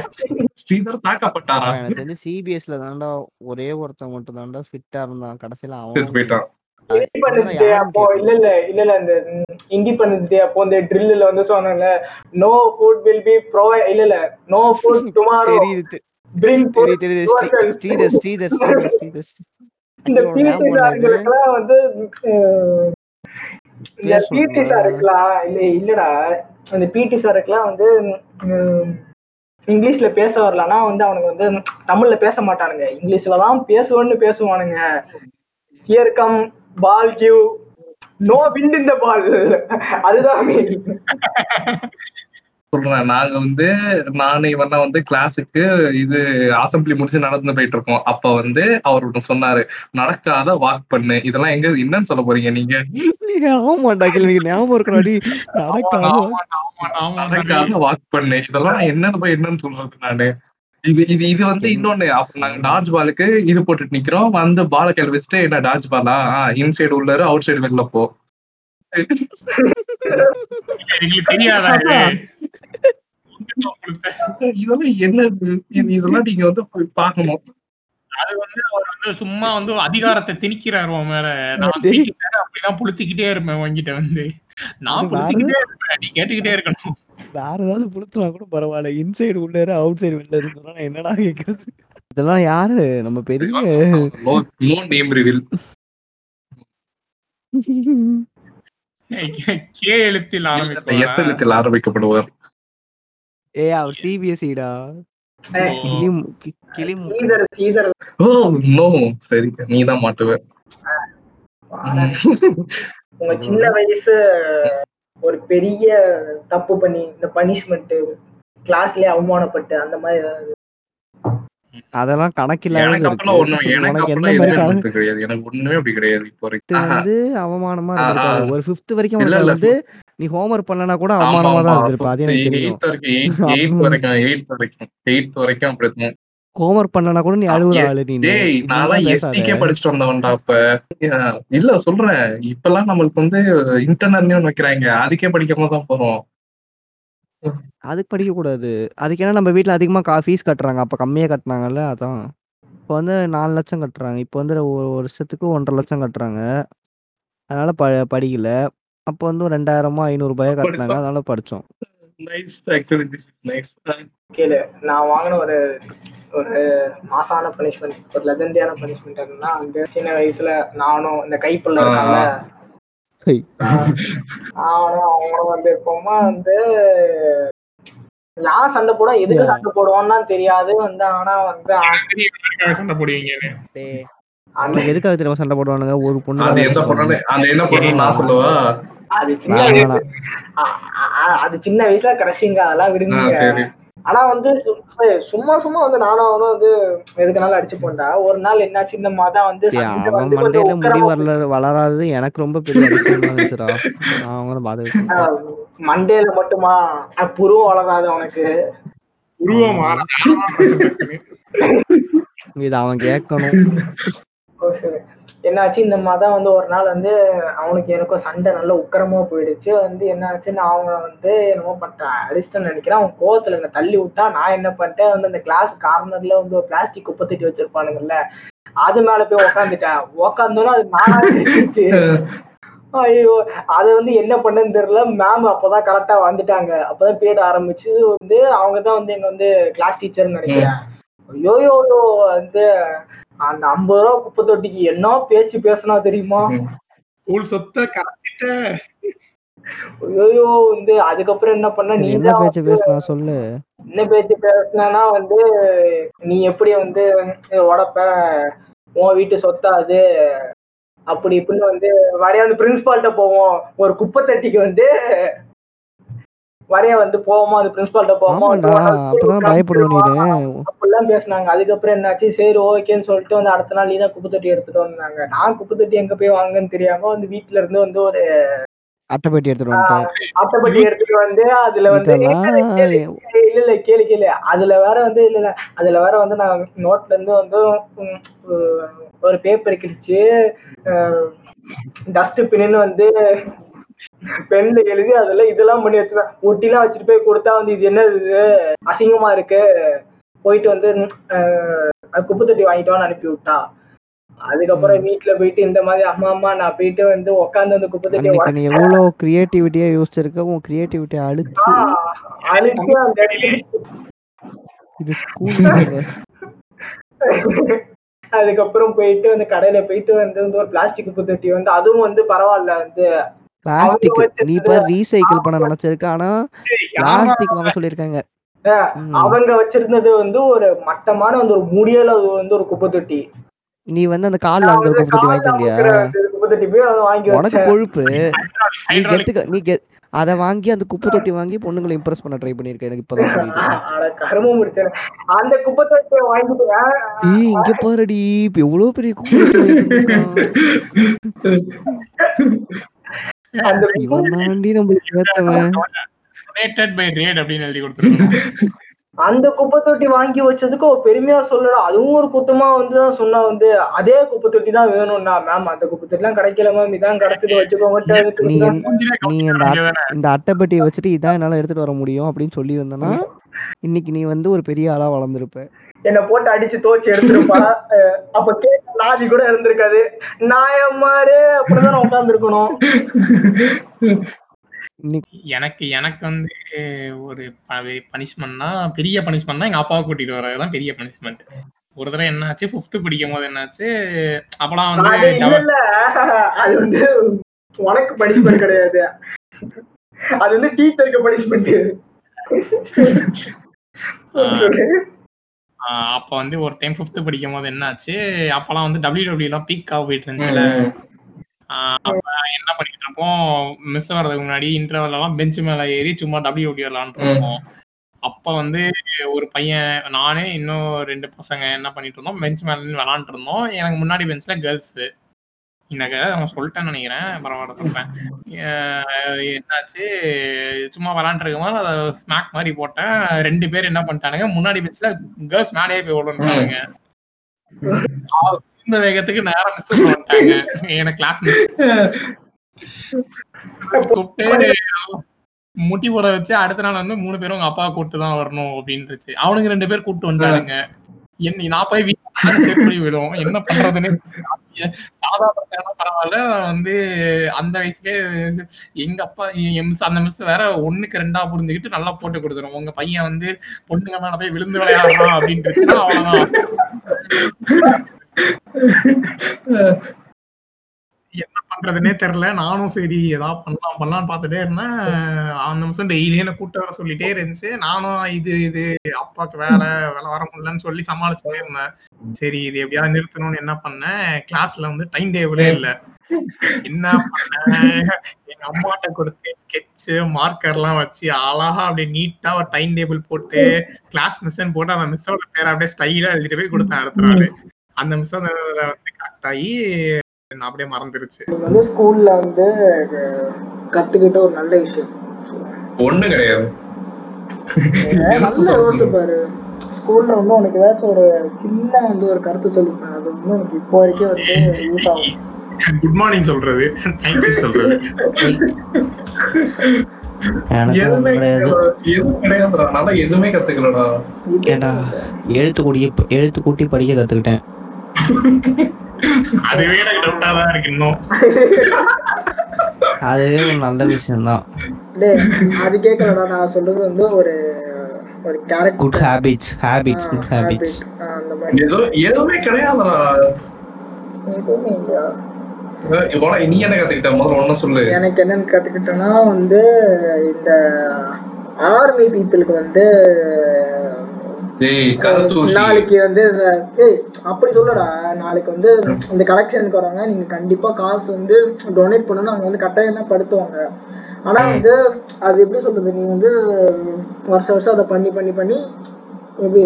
ஸ்ரீதர் தாக்கப்பட்டாரா?
எனக்கு தெரிஞ்சு சிபிஎஸ்ல தான்டா ஒரே ஒருத்தன் மட்டும் தான்டா ஃபிட்டா இருந்தான். கடைசியில அவன்
போயிட்டான்.
அப்போ இல்ல இல்ல இல்ல இல்ல இந்த இண்டிபெண்டன்ஸ் டே அப்போ இந்த ட்ரில்ல வந்து சொன்னாங்கல்ல no food will be provide இல்ல இல்ல நோ ஃபுட் டுமாரோ
தெரியுது தெரியுது தெரியுது. ஸ்ரீ- ஸ்ரீதர் ஸ்ரீதர் ஸ்ரீதர் ஸ்ரீதர்.
இந்த வந்து
பேர்
பிடி. சாருக்குலாம் இல்ல இல்லடா. அந்த பிடி சாருக்குலாம் வந்து இங்கிலீஷ்ல பேச வரலன்னா வந்து அவனுக்கு வந்து தமிழ்ல பேச மாட்டானுங்க. இங்கிலீஷ்ல தான் பேசுவேன்னு பேசுவானுங்க. Here come ball give no wind இந்த பால் அதுதான். *laughs*
சொல்றேன். நாங்க வந்து நானு இவன் வந்து கிளாஸுக்கு இது அசம்பிளி முடிச்சு நடந்து போயிட்டு இருக்கோம் அப்ப வந்து அவர் சொன்னாரு நடக்காத வாக் பண்ணு. இதெல்லாம் எங்க என்னன்னு சொல்ல போறீங்க நீங்க?
கிளி எனக்கு ஞாபகம் இருக்கடி நடக்காது.
நடக்காத வாக் பண்ணு. இதெல்லாம் என்னன்னு போய் என்னன்னு சொல்றது நானு? இது இது இது வந்து இன்னொன்னு அப்ப நாங்க டார்ஜ் பாலுக்கு இது போட்டுட்டு நிக்கிறோம். வந்து பாலை கையில வச்சுட்டு என்ன டார்ஜ் பாலா இன்சைடு உள்ளாரு அவுட் சைடு வெளில போ.
எங்களுக்கு தெரியாதா இது
இதெல்லாம் என்ன இது? இது- இதெல்லாம் நீங்க வந்து போய் பார்க்கணும்.
அது வந்து அவர் வந்து சும்மா வந்து அதிகாரத்தை திணிக்கிறாரு உன் மேல. நான் அப்படிதான் புளுத்திக்கிட்டே இருப்பேன் உன்கிட்ட வந்து. நான் புளுத்திக்கிட்டே இருப்பேன் நீ கேட்டுக்கிட்டே இருக்கணும்.
வேற ஏதாவது புளுத்துனா கூட பரவாயில்ல. இன்சைடு உள்ள அவுட் சைடு வெளில இருந்து என்னடா கேக்குறது? இதெல்லாம் யாரு? நம்ம பெரிய
no no name reveal
K எழுத்தில் ஆரம்பிக்கும்
எத்தனத்தில் ஆரம்பிக்கப்படுவார்.
ஏ அவர் சிபிஎஸ்சிடா
ஏய்,
கிளி மு- கி- கிளி மு-
சீதர் சீதர்.
ஓ நோ சரி நீ தான் மாட்டுவ
உங்க சின்ன வயசு ஒரு பெரிய தப்பு பண்ணி இந்த பனிஷ்மெண்ட் கிளாஸ்லயே அவமானப்பட்டு அந்த மாதிரி ஏதாவது?
அதெல்லாம் கணக்கில்லாத
எனக்கு
இருக்கு.
அப்பெல்லாம் ஒண்ணும் எனக்கு
உனக்கு எந்த
அப்பெல்லாம்
மாதிரி
எதுவுமே
கணக்கு?
நடந்தது கிடையாது. எனக்கு ஒண்ணுமே அப்படி கிடையாது இப்போ
ஃபிஃப்த்து
வரைக்கும். ஆஹா.
வந்து அவமானமா இருந்திருக்காது. ஒரு ஃபிஃப்த் வரைக்கும்
இல்ல,
உனக்கு
இல்ல.
வந்து நீ ஹோம்ஒர்க் பண்ணலனா கூட அவமானமா தான். இருந்திருப்ப. அது எனக்கு தெரியும். ஹோம்ஒர்க் *laughs* பண்ணலனா கூட நீ அழுகுற
ஏ-
ஆளு நீ.
டேய் நான் எஸ்டிக்கே படிச்சுட்டு வந்தவன்டா அப்ப. இல்ல சொல்றேன். இப்பெல்லாம் நம்மளுக்கு வந்து இன்டர்னல் வைக்கிறாங்க. அதுக்கே படிக்காம தான் போறோம்
அதுக்கு படிக்க கூடாது அதுக்கு ஏன்னா நம்ம வீட்ல அதிகமா கா ஃபீஸ் கட்டுறாங்க. அப்ப கம்மியா கட்டுனாங்கல்ல அதான். இப்போ வந்து நாலு லட்சம் கட்டுறாங்க. இப்போ வந்து ஒரு வருஷத்துக்கு ஒன்றரை லட்சம் கட்டுறாங்க. அதனால ப படிக்கல. அப்போ வந்து ஒரு ரெண்டாயிரமோ ஐநூறு ரூபாயோ கட்டினாங்க. அதனால படிச்சோம்.
Nice actually this is nice
கேளு நான் வாங்கின ஒரு ஒரு மாசான பனிஷ்மெண்ட் ஒரு லெஜண்டியான பனிஷ்மெண்ட் என்னன்னா வந்து சின்ன வயசுல நானும் இந்த கைப்புள்ள இருக்காங்க.
ஹை.
நானும் அவங்களும் வந்து எப்பவுமா வந்து யார் சண்டை போட எதுக்கு சண்டை போடுவோம்னா தெரியாது. வந்து ஆனா வந்து
சண்டை போடுவீங்கன்னு?
டேய்,
அந்த
எதுக்காக தெரியுமா சண்டை போடுவானுங்க? ஒரு பொண்ணு
அது எந்த பொண்ணு அந்த என்ன பொண்ணு நான் சொல்லவா?
அது சின்ன அது சின்ன வயசுல கிரஷிங்க அதெல்லாம் விடுங்க. ஆனா வந்து சும்மா சும்மா வந்து நானும் அவனும் வந்து எதுக்குனாலும் அடிச்சு போண்டா. ஒரு நாள் என்னாச்சு இந்த மாதம் வந்து
மண்டையில முடி வரல வளராது எனக்கு ரொம்ப பெரிய இருந்துச்சுடா. நான் அவங்கள பாத்து
ஆஹ் மண்டேல மட்டுமா? புருவம் வளராது அவனுக்கு.
உருவமா
இது அவன் கேட்கணும்.
என்னாச்சு இந்த மாதம் வந்து ஒரு நாள் வந்து அவனுக்கு எனக்கும் சண்டை நல்ல உக்கரமா போயிடுச்சு. வந்து என்னாச்சு நான் அவங்க வந்து என்னமோ பண்ணிட்டேன் அடிச்சிட்டேன்னு நினைக்கிறேன். அவன் கோவத்துல என்ன தள்ளி விட்டா நான் என்ன பண்ணிட்டேன்? வந்து அந்த கிளாஸ் கார்னர்ல வந்து ஒரு பிளாஸ்டிக் குப்பை தட்டி வச்சிருப்பானுங்கல்ல அது மேல போய் உக்காந்துட்டேன். உக்காந்தோன்னா அது நானா ஐயோ அது வந்து என்ன பண்ணுன்னு தெரியல. மேம் அப்பதான் கரெக்டா வந்துட்டாங்க. அப்பதான் பீரியட் ஆரம்பிச்சு வந்து அவங்க தான் வந்து எங்க வந்து கிளாஸ் டீச்சர்னு நினைக்கிறேன். ஐயோ வந்து அந்த ஐம்பது ரூபா குப்பை தொட்டிக்கு என்ன பேச்சு பேசினா தெரியுமா?
ஸ்கூல் சொத்தை
ஐயோ வந்து அதுக்கப்புறம் என்ன பண்ண? நீ
என்ன பேச்சு பேசுனா சொல்லு.
என்ன பேச்சு பேசினா வந்து நீ எப்படி வந்து உடப்ப? உன் வீட்டு சொத்தா அது. அப்படி இப்படின்னு வந்து வரைய வந்து பிரின்சிபால்கிட்ட போவோம். ஒரு குப்பை தட்டிக்கு வந்து வரைய வந்து போவோமா? அது பிரின்சிபால்கிட்ட போவோமா?
அப்பதான் பயப்படுவேன் நீனு.
அப்படிலாம் பேசினாங்க. அதுக்கப்புறம் என்னாச்சு? சரி ஓகேன்னு சொல்லிட்டு வந்து அடுத்த நாள் நீ தான் குப்பை தொட்டி எடுத்துட்டு வந்தாங்க. நான் குப்பை தொட்டி எங்க போய் வாங்கன்னு தெரியாம வந்து வீட்டுல இருந்து வந்து ஒரு
அட்டைப்பெட்டி எடுத்துட்டு வந்துட்டேன்.
அட்டைப்பட்டி எடுத்துட்டு வந்து அதுல வந்து இல்ல இல்ல கேளு கேளு. அதுல வேற வந்து இல்ல இல்ல. அதுல வேற வந்து நான் நோட்ல இருந்து வந்து ஒரு பேப்பர் கிழிச்சு டஸ்ட் பின்னு வந்து பென்ல எழுதி அதுல இதெல்லாம் பண்ணி வச்சிருக்கேன் ஒட்டிலாம் வச்சுட்டு போய் கொடுத்தா வந்து இது என்ன இது? அசிங்கமா இருக்கு. போயிட்டு வந்து குப்பை தொட்டி வாங்கிட்டு வான்னு அனுப்பி விட்டா. அதுக்கப்புறம் வீட்டுல போயிட்டு இந்த மாதிரி அம்மா அம்மா நான் போயிட்டு வந்து உட்காந்து அந்த குப்பை
அன்னைக்கு நீ எவ்வளவு கிரியேட்டிவிட்டியா யோசிச்சிருக்க? உன் கிரியேட்டிவிட்டியை அழிச்சு.
அழிச்சு
இது ஸ்கூல்
அதுக்கப்புறம் போயிட்டு வந்து கடையில போயிட்டு வந்து வந்து ஒரு பிளாஸ்டிக் குப்பை தொட்டி வந்து அதுவும் வந்து பரவாயில்ல. வந்து
பிளாஸ்டிக் நீ இப்ப ரீசைக்கிள் பண்ண நினைச்சிருக்க. ஆனா பிளாஸ்டிக் வாங்க சொல்லிருக்காங்க.
அவங்க வச்சிருந்தது வந்து ஒரு மட்டமான வந்து ஒரு முடியல அது வந்து ஒரு குப்பை தொட்டி
நீ வந்து அந்த கால்ல அங்க குப்பை தொட்டி வாங்கி தந்தியா
காலைல குப்பை தொட்டி போய் அதை வாங்கி
உனக்கு கொழுப்பு. நீ கெத்துக்க நீ கெ அத வாங்கி அந்த குப்பை தொட்டி வாங்கி பொண்ணுங்களை இம்ப்ரெஸ் பண்ண ட்ரை பண்ணிருக்க எனக்கு இப்பதான் *laughs* புரியுது.
அட கருமம் முடிச்சேன் அந்த குப்பை தொட்டியை வாங்கிட்டு
ஏய் இங்க பாருடி. இப்ப எவ்வளவு பெரிய குப்பை தொட்டி. *laughs*
அந்த *laughs* குப்பை தொட்டி வாங்கி வச்சதுக்கு அவ பெருமையா சொல்லல. அதுவும் ஒரு குத்தமா வந்து தான் சொன்னா வந்து அதே குப்பை தொட்டி தான் வேணும்னா மேம் அந்த குப்பை தொட்டி எல்லாம் கிடைக்கல மேம் இதான் கிடைச்சது வச்சுக்கோங்க
நீ இந்த அட்டைப்பெட்டியை வச்சுட்டு இதான் என்னால எடுத்துட்டு வர முடியும் அப்படின்னு சொல்லி இருந்தனா இன்னைக்கு நீ வந்து ஒரு பெரிய ஆளா வளர்ந்துருப்ப.
என்ன போட்டு அடிச்சு தோச்சு எடுத்திருப்பா. *laughs* அப்ப கேட்க நாதி கூட இருந்திருக்காது. நாயம்மாரு அப்படிதான் உட்கார்ந்து இருக்கணும்
இன்னைக்கு
எனக்கு எனக்கு வந்து ஒரு பனிஷ்மெண்ட்னா பெரிய பனிஷ்மெண்ட்னா எங்க அப்பாவை கூட்டிட்டு வரதுதான் பெரிய பனிஷ்மெண்ட் ஒரு தடவை என்னாச்சு ஃபிஃப்த் படிக்கும் போது என்னாச்சு அப்பலாம்
அது
வந்து
அது வந்து உனக்கு பனிஷ்மெண்ட் கிடையாது. அது வந்து டீச்சருக்கு பனிஷ்மெண்ட்
அப்ப வந்து ஒரு டைம் ஃபிஃப்த் படிக்கும் போது என்னாச்சு? அப்பலாம் வந்து டபிள்யூ டபிள்யூ எல்லாம் பீக் போயிட்டு இருந்துச்சுல. அப்ப என்ன பண்ணிட்டு இருப்போம்? மிஸ் வர்றதுக்கு முன்னாடி இன்டர்வல் எல்லாம் பெஞ்ச் மேல ஏறி சும்மா டபிள்யூ டபிள்யூ விளாண்டுட்டு இருப்போம். அப்ப வந்து ஒரு பையன் நானு இன்னும் ரெண்டு பசங்க என்ன பண்ணிட்டு இருந்தோம்? பெஞ்ச் மேல விளாண்டுட்டு இருந்தோம். எனக்கு முன்னாடி பெஞ்ச்ல கேர்ள்ஸ் எனக்கு அவன் சொல்லிட்டேன்னு நினைக்கிறேன். பரவாயில்ல சொல்றேன். என்னாச்சு? சும்மா விளாண்டுருக்கும் போது அதை ஸ்மாக் மாதிரி போட்டேன். ரெண்டு பேர் என்ன பண்ணிட்டானுங்க முன்னாடி பெஞ்ச்ல கேர்ள்ஸ் மேலேயே போய் விழுந்துட்டானுங்க. இந்த வேகத்துக்கு நேரம் மிஸ் பண்ணிட்டாங்க எனக்கு கிளாஸ் கூப்பிட்டு முட்டி போட வச்சு அடுத்த நாள் வந்து மூணு பேரும் உங்க அப்பா கூப்பிட்டு தான் வரணும் அப்படின்னுச்சு. அவனுங்க ரெண்டு பேர் கூப்பிட்டு வந்துட்டானுங்க என்ன நான் போய் வீட்டுல செருப்படி விடும் என்ன பண்றதுன்னு சாதா பரவாயில்ல. வந்து அந்த வயசுலயே எங்க அப்பா என் மிஸ் அந்த மிஸ் வேற ஒண்ணுக்கு ரெண்டா புரிஞ்சுக்கிட்டு நல்லா போட்டு கொடுத்துரும். உங்க பையன் வந்து பொண்ணுங்க மேல போய் விழுந்து விளையாடுறான் அப்படின்னு அவ்வளவுதான். *laughs* பண்றதுன்னே தெரியல. நானும் சரி ஏதாவது பண்ணலாம் பண்ணலாம்னு பார்த்துட்டே இருந்தேன். அந்த நிமிஷம் டெய்லியும் என்ன கூட்ட வர சொல்லிட்டே இருந்துச்சு. நானும் இது இது அப்பாவுக்கு வேலை வேலை வர முடியலன்னு சொல்லி சமாளிச்சுட்டே இருந்தேன். சரி இது எப்படியாவது நிறுத்தணும்னு என்ன பண்ணேன்? கிளாஸ்ல வந்து டைம் டேபிளே இல்ல. என்ன பண்ணேன்? எங்க அம்மாட்ட கொடுத்து ஸ்கெட்சு மார்க்கர்லாம் வச்சு அழகா அப்படியே நீட்டா ஒரு டைம் டேபிள் போட்டு கிளாஸ் மிஸ்ன்னு போட்டு அந்த மிஸ்ஸோட பேரை அப்படியே ஸ்டைலா எழுதிட்டு போய் கொடுத்தேன் அடுத்த நாள். அந்த மிஸ் அந்த வந்து கரெக்ட் ஆகி நான் அப்படியே மறந்துருச்சு.
வந்து ஸ்கூல்ல வந்து கத்துக்கிட்ட ஒரு நல்ல விஷயம்.
ஒண்ணு கிடையாது.
நல்ல யோசிச்சு பாரு. ஸ்கூல்ல வந்து உனக்கு ஏதாச்சும் ஒரு சின்ன வந்து ஒரு கருத்து சொல்லிருப்பேன் அது வந்து உனக்கு இப்போ வரைக்கும் வந்து யூஸ் ஆகும்.
குட் மார்னிங் சொல்றது. தேங்க்யூ சொல்றது.
எதுவுமே கத்துக்கலடா.
ஏடா எழுத்து கூட்டி எழுத்து கூட்டி படிக்க கத்துக்கிட்டேன். *laughs*
அதுவே எனக்கு டவுட்டா தான் இருக்கு இன்னும்.
அதுவே ஒரு நல்ல விஷயம்தான்.
டேய் அது கேட்கலடா நான் சொல்றது வந்து ஒரு ஒரு
good
character
habits habits good habits
அந்த மாதிரி.
ஏதோ எதுவுமே கிடையாதுடா.
எதுவுமே இல்லையா?
நீ என்ன கத்துக்கிட்ட? முதல்ல ஒன்னும் சொல்லு.
எனக்கு என்னன்னு கத்துக்கிட்டேன்னா வந்து இந்த ஆர்மி பீப்புளுக்கு வந்து நாளைக்கு வந்து ஏய் அப்படி சொல்லடா. நாளைக்கு வந்து இந்த கலெக்ஷனுக்கு வராங்க. நீங்க கண்டிப்பா காசு வந்து டொனேட் பண்ணணும் அவங்க வந்து கட்டாயம் தான் படுத்துவாங்க. ஆனா வந்து அது எப்படி சொல்றது? நீ வந்து வருஷம் வருஷம் அதை பண்ணி பண்ணி பண்ணி எப்படி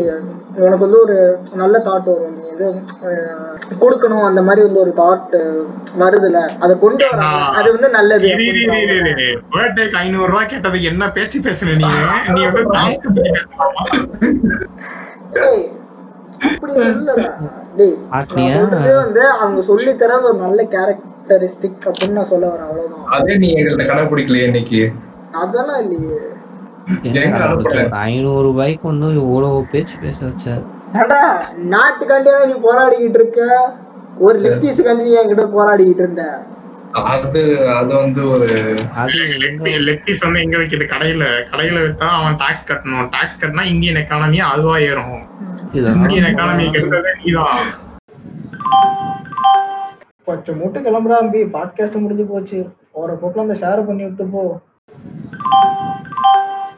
உனக்கு வந்து ஒரு நல்ல தாட் வரும். வந்து கொடுக்கணும் அந்த மாதிரி வந்து ஒரு தாட் வருதுல. அதை கொண்டு வராங்க. அது வந்து நல்லது.
பர்த்டேக்கு ஐநூறு ரூபாய் கேட்டதுக்கு என்ன பேச்சு பேசுன நீ? நீ வந்து
வந்து அவங்க சொல்லி தர ஒரு நல்ல கேரக்டரிஸ்டிக் அப்படின்னு நான் சொல்ல வரேன். அவ்வளவுதான்.
அதே நீ எங்கள்ட்ட கடைப்பிடிக்கலையே இன்னைக்கு?
அதெல்லாம் இல்லையே?
ஐநூறு ரூபாய்க்கு வந்து இவ்வளவு பேச்சு பேச வச்ச
ஏடா நாட்டுக்காண்டியா நீ போராடிக்கிட்டு இருக்க? ஒரு லெக் பீஸுக்காண்டி நீ என்கிட்ட போராடிக்கிட்டு இருந்த?
அது அது வந்து ஒரு
அது எங்க
லெக் பீஸ் வந்து எங்க வைக்கிறது கடையில. கடையில வித்தா அவன் டாக்ஸ் கட்டணும். டாக்ஸ் கட்டினா இந்தியன் எக்கானமி அதுவா ஏறும். இந்தியன் எக்கானமி கெடுத்ததே நீதான்
கொஞ்சம் மூட்டை கிளம்புறா பாட்காஸ்ட் முடிஞ்சு போச்சு. போற போக்குல அந்த ஷேர் பண்ணி விட்டு போ.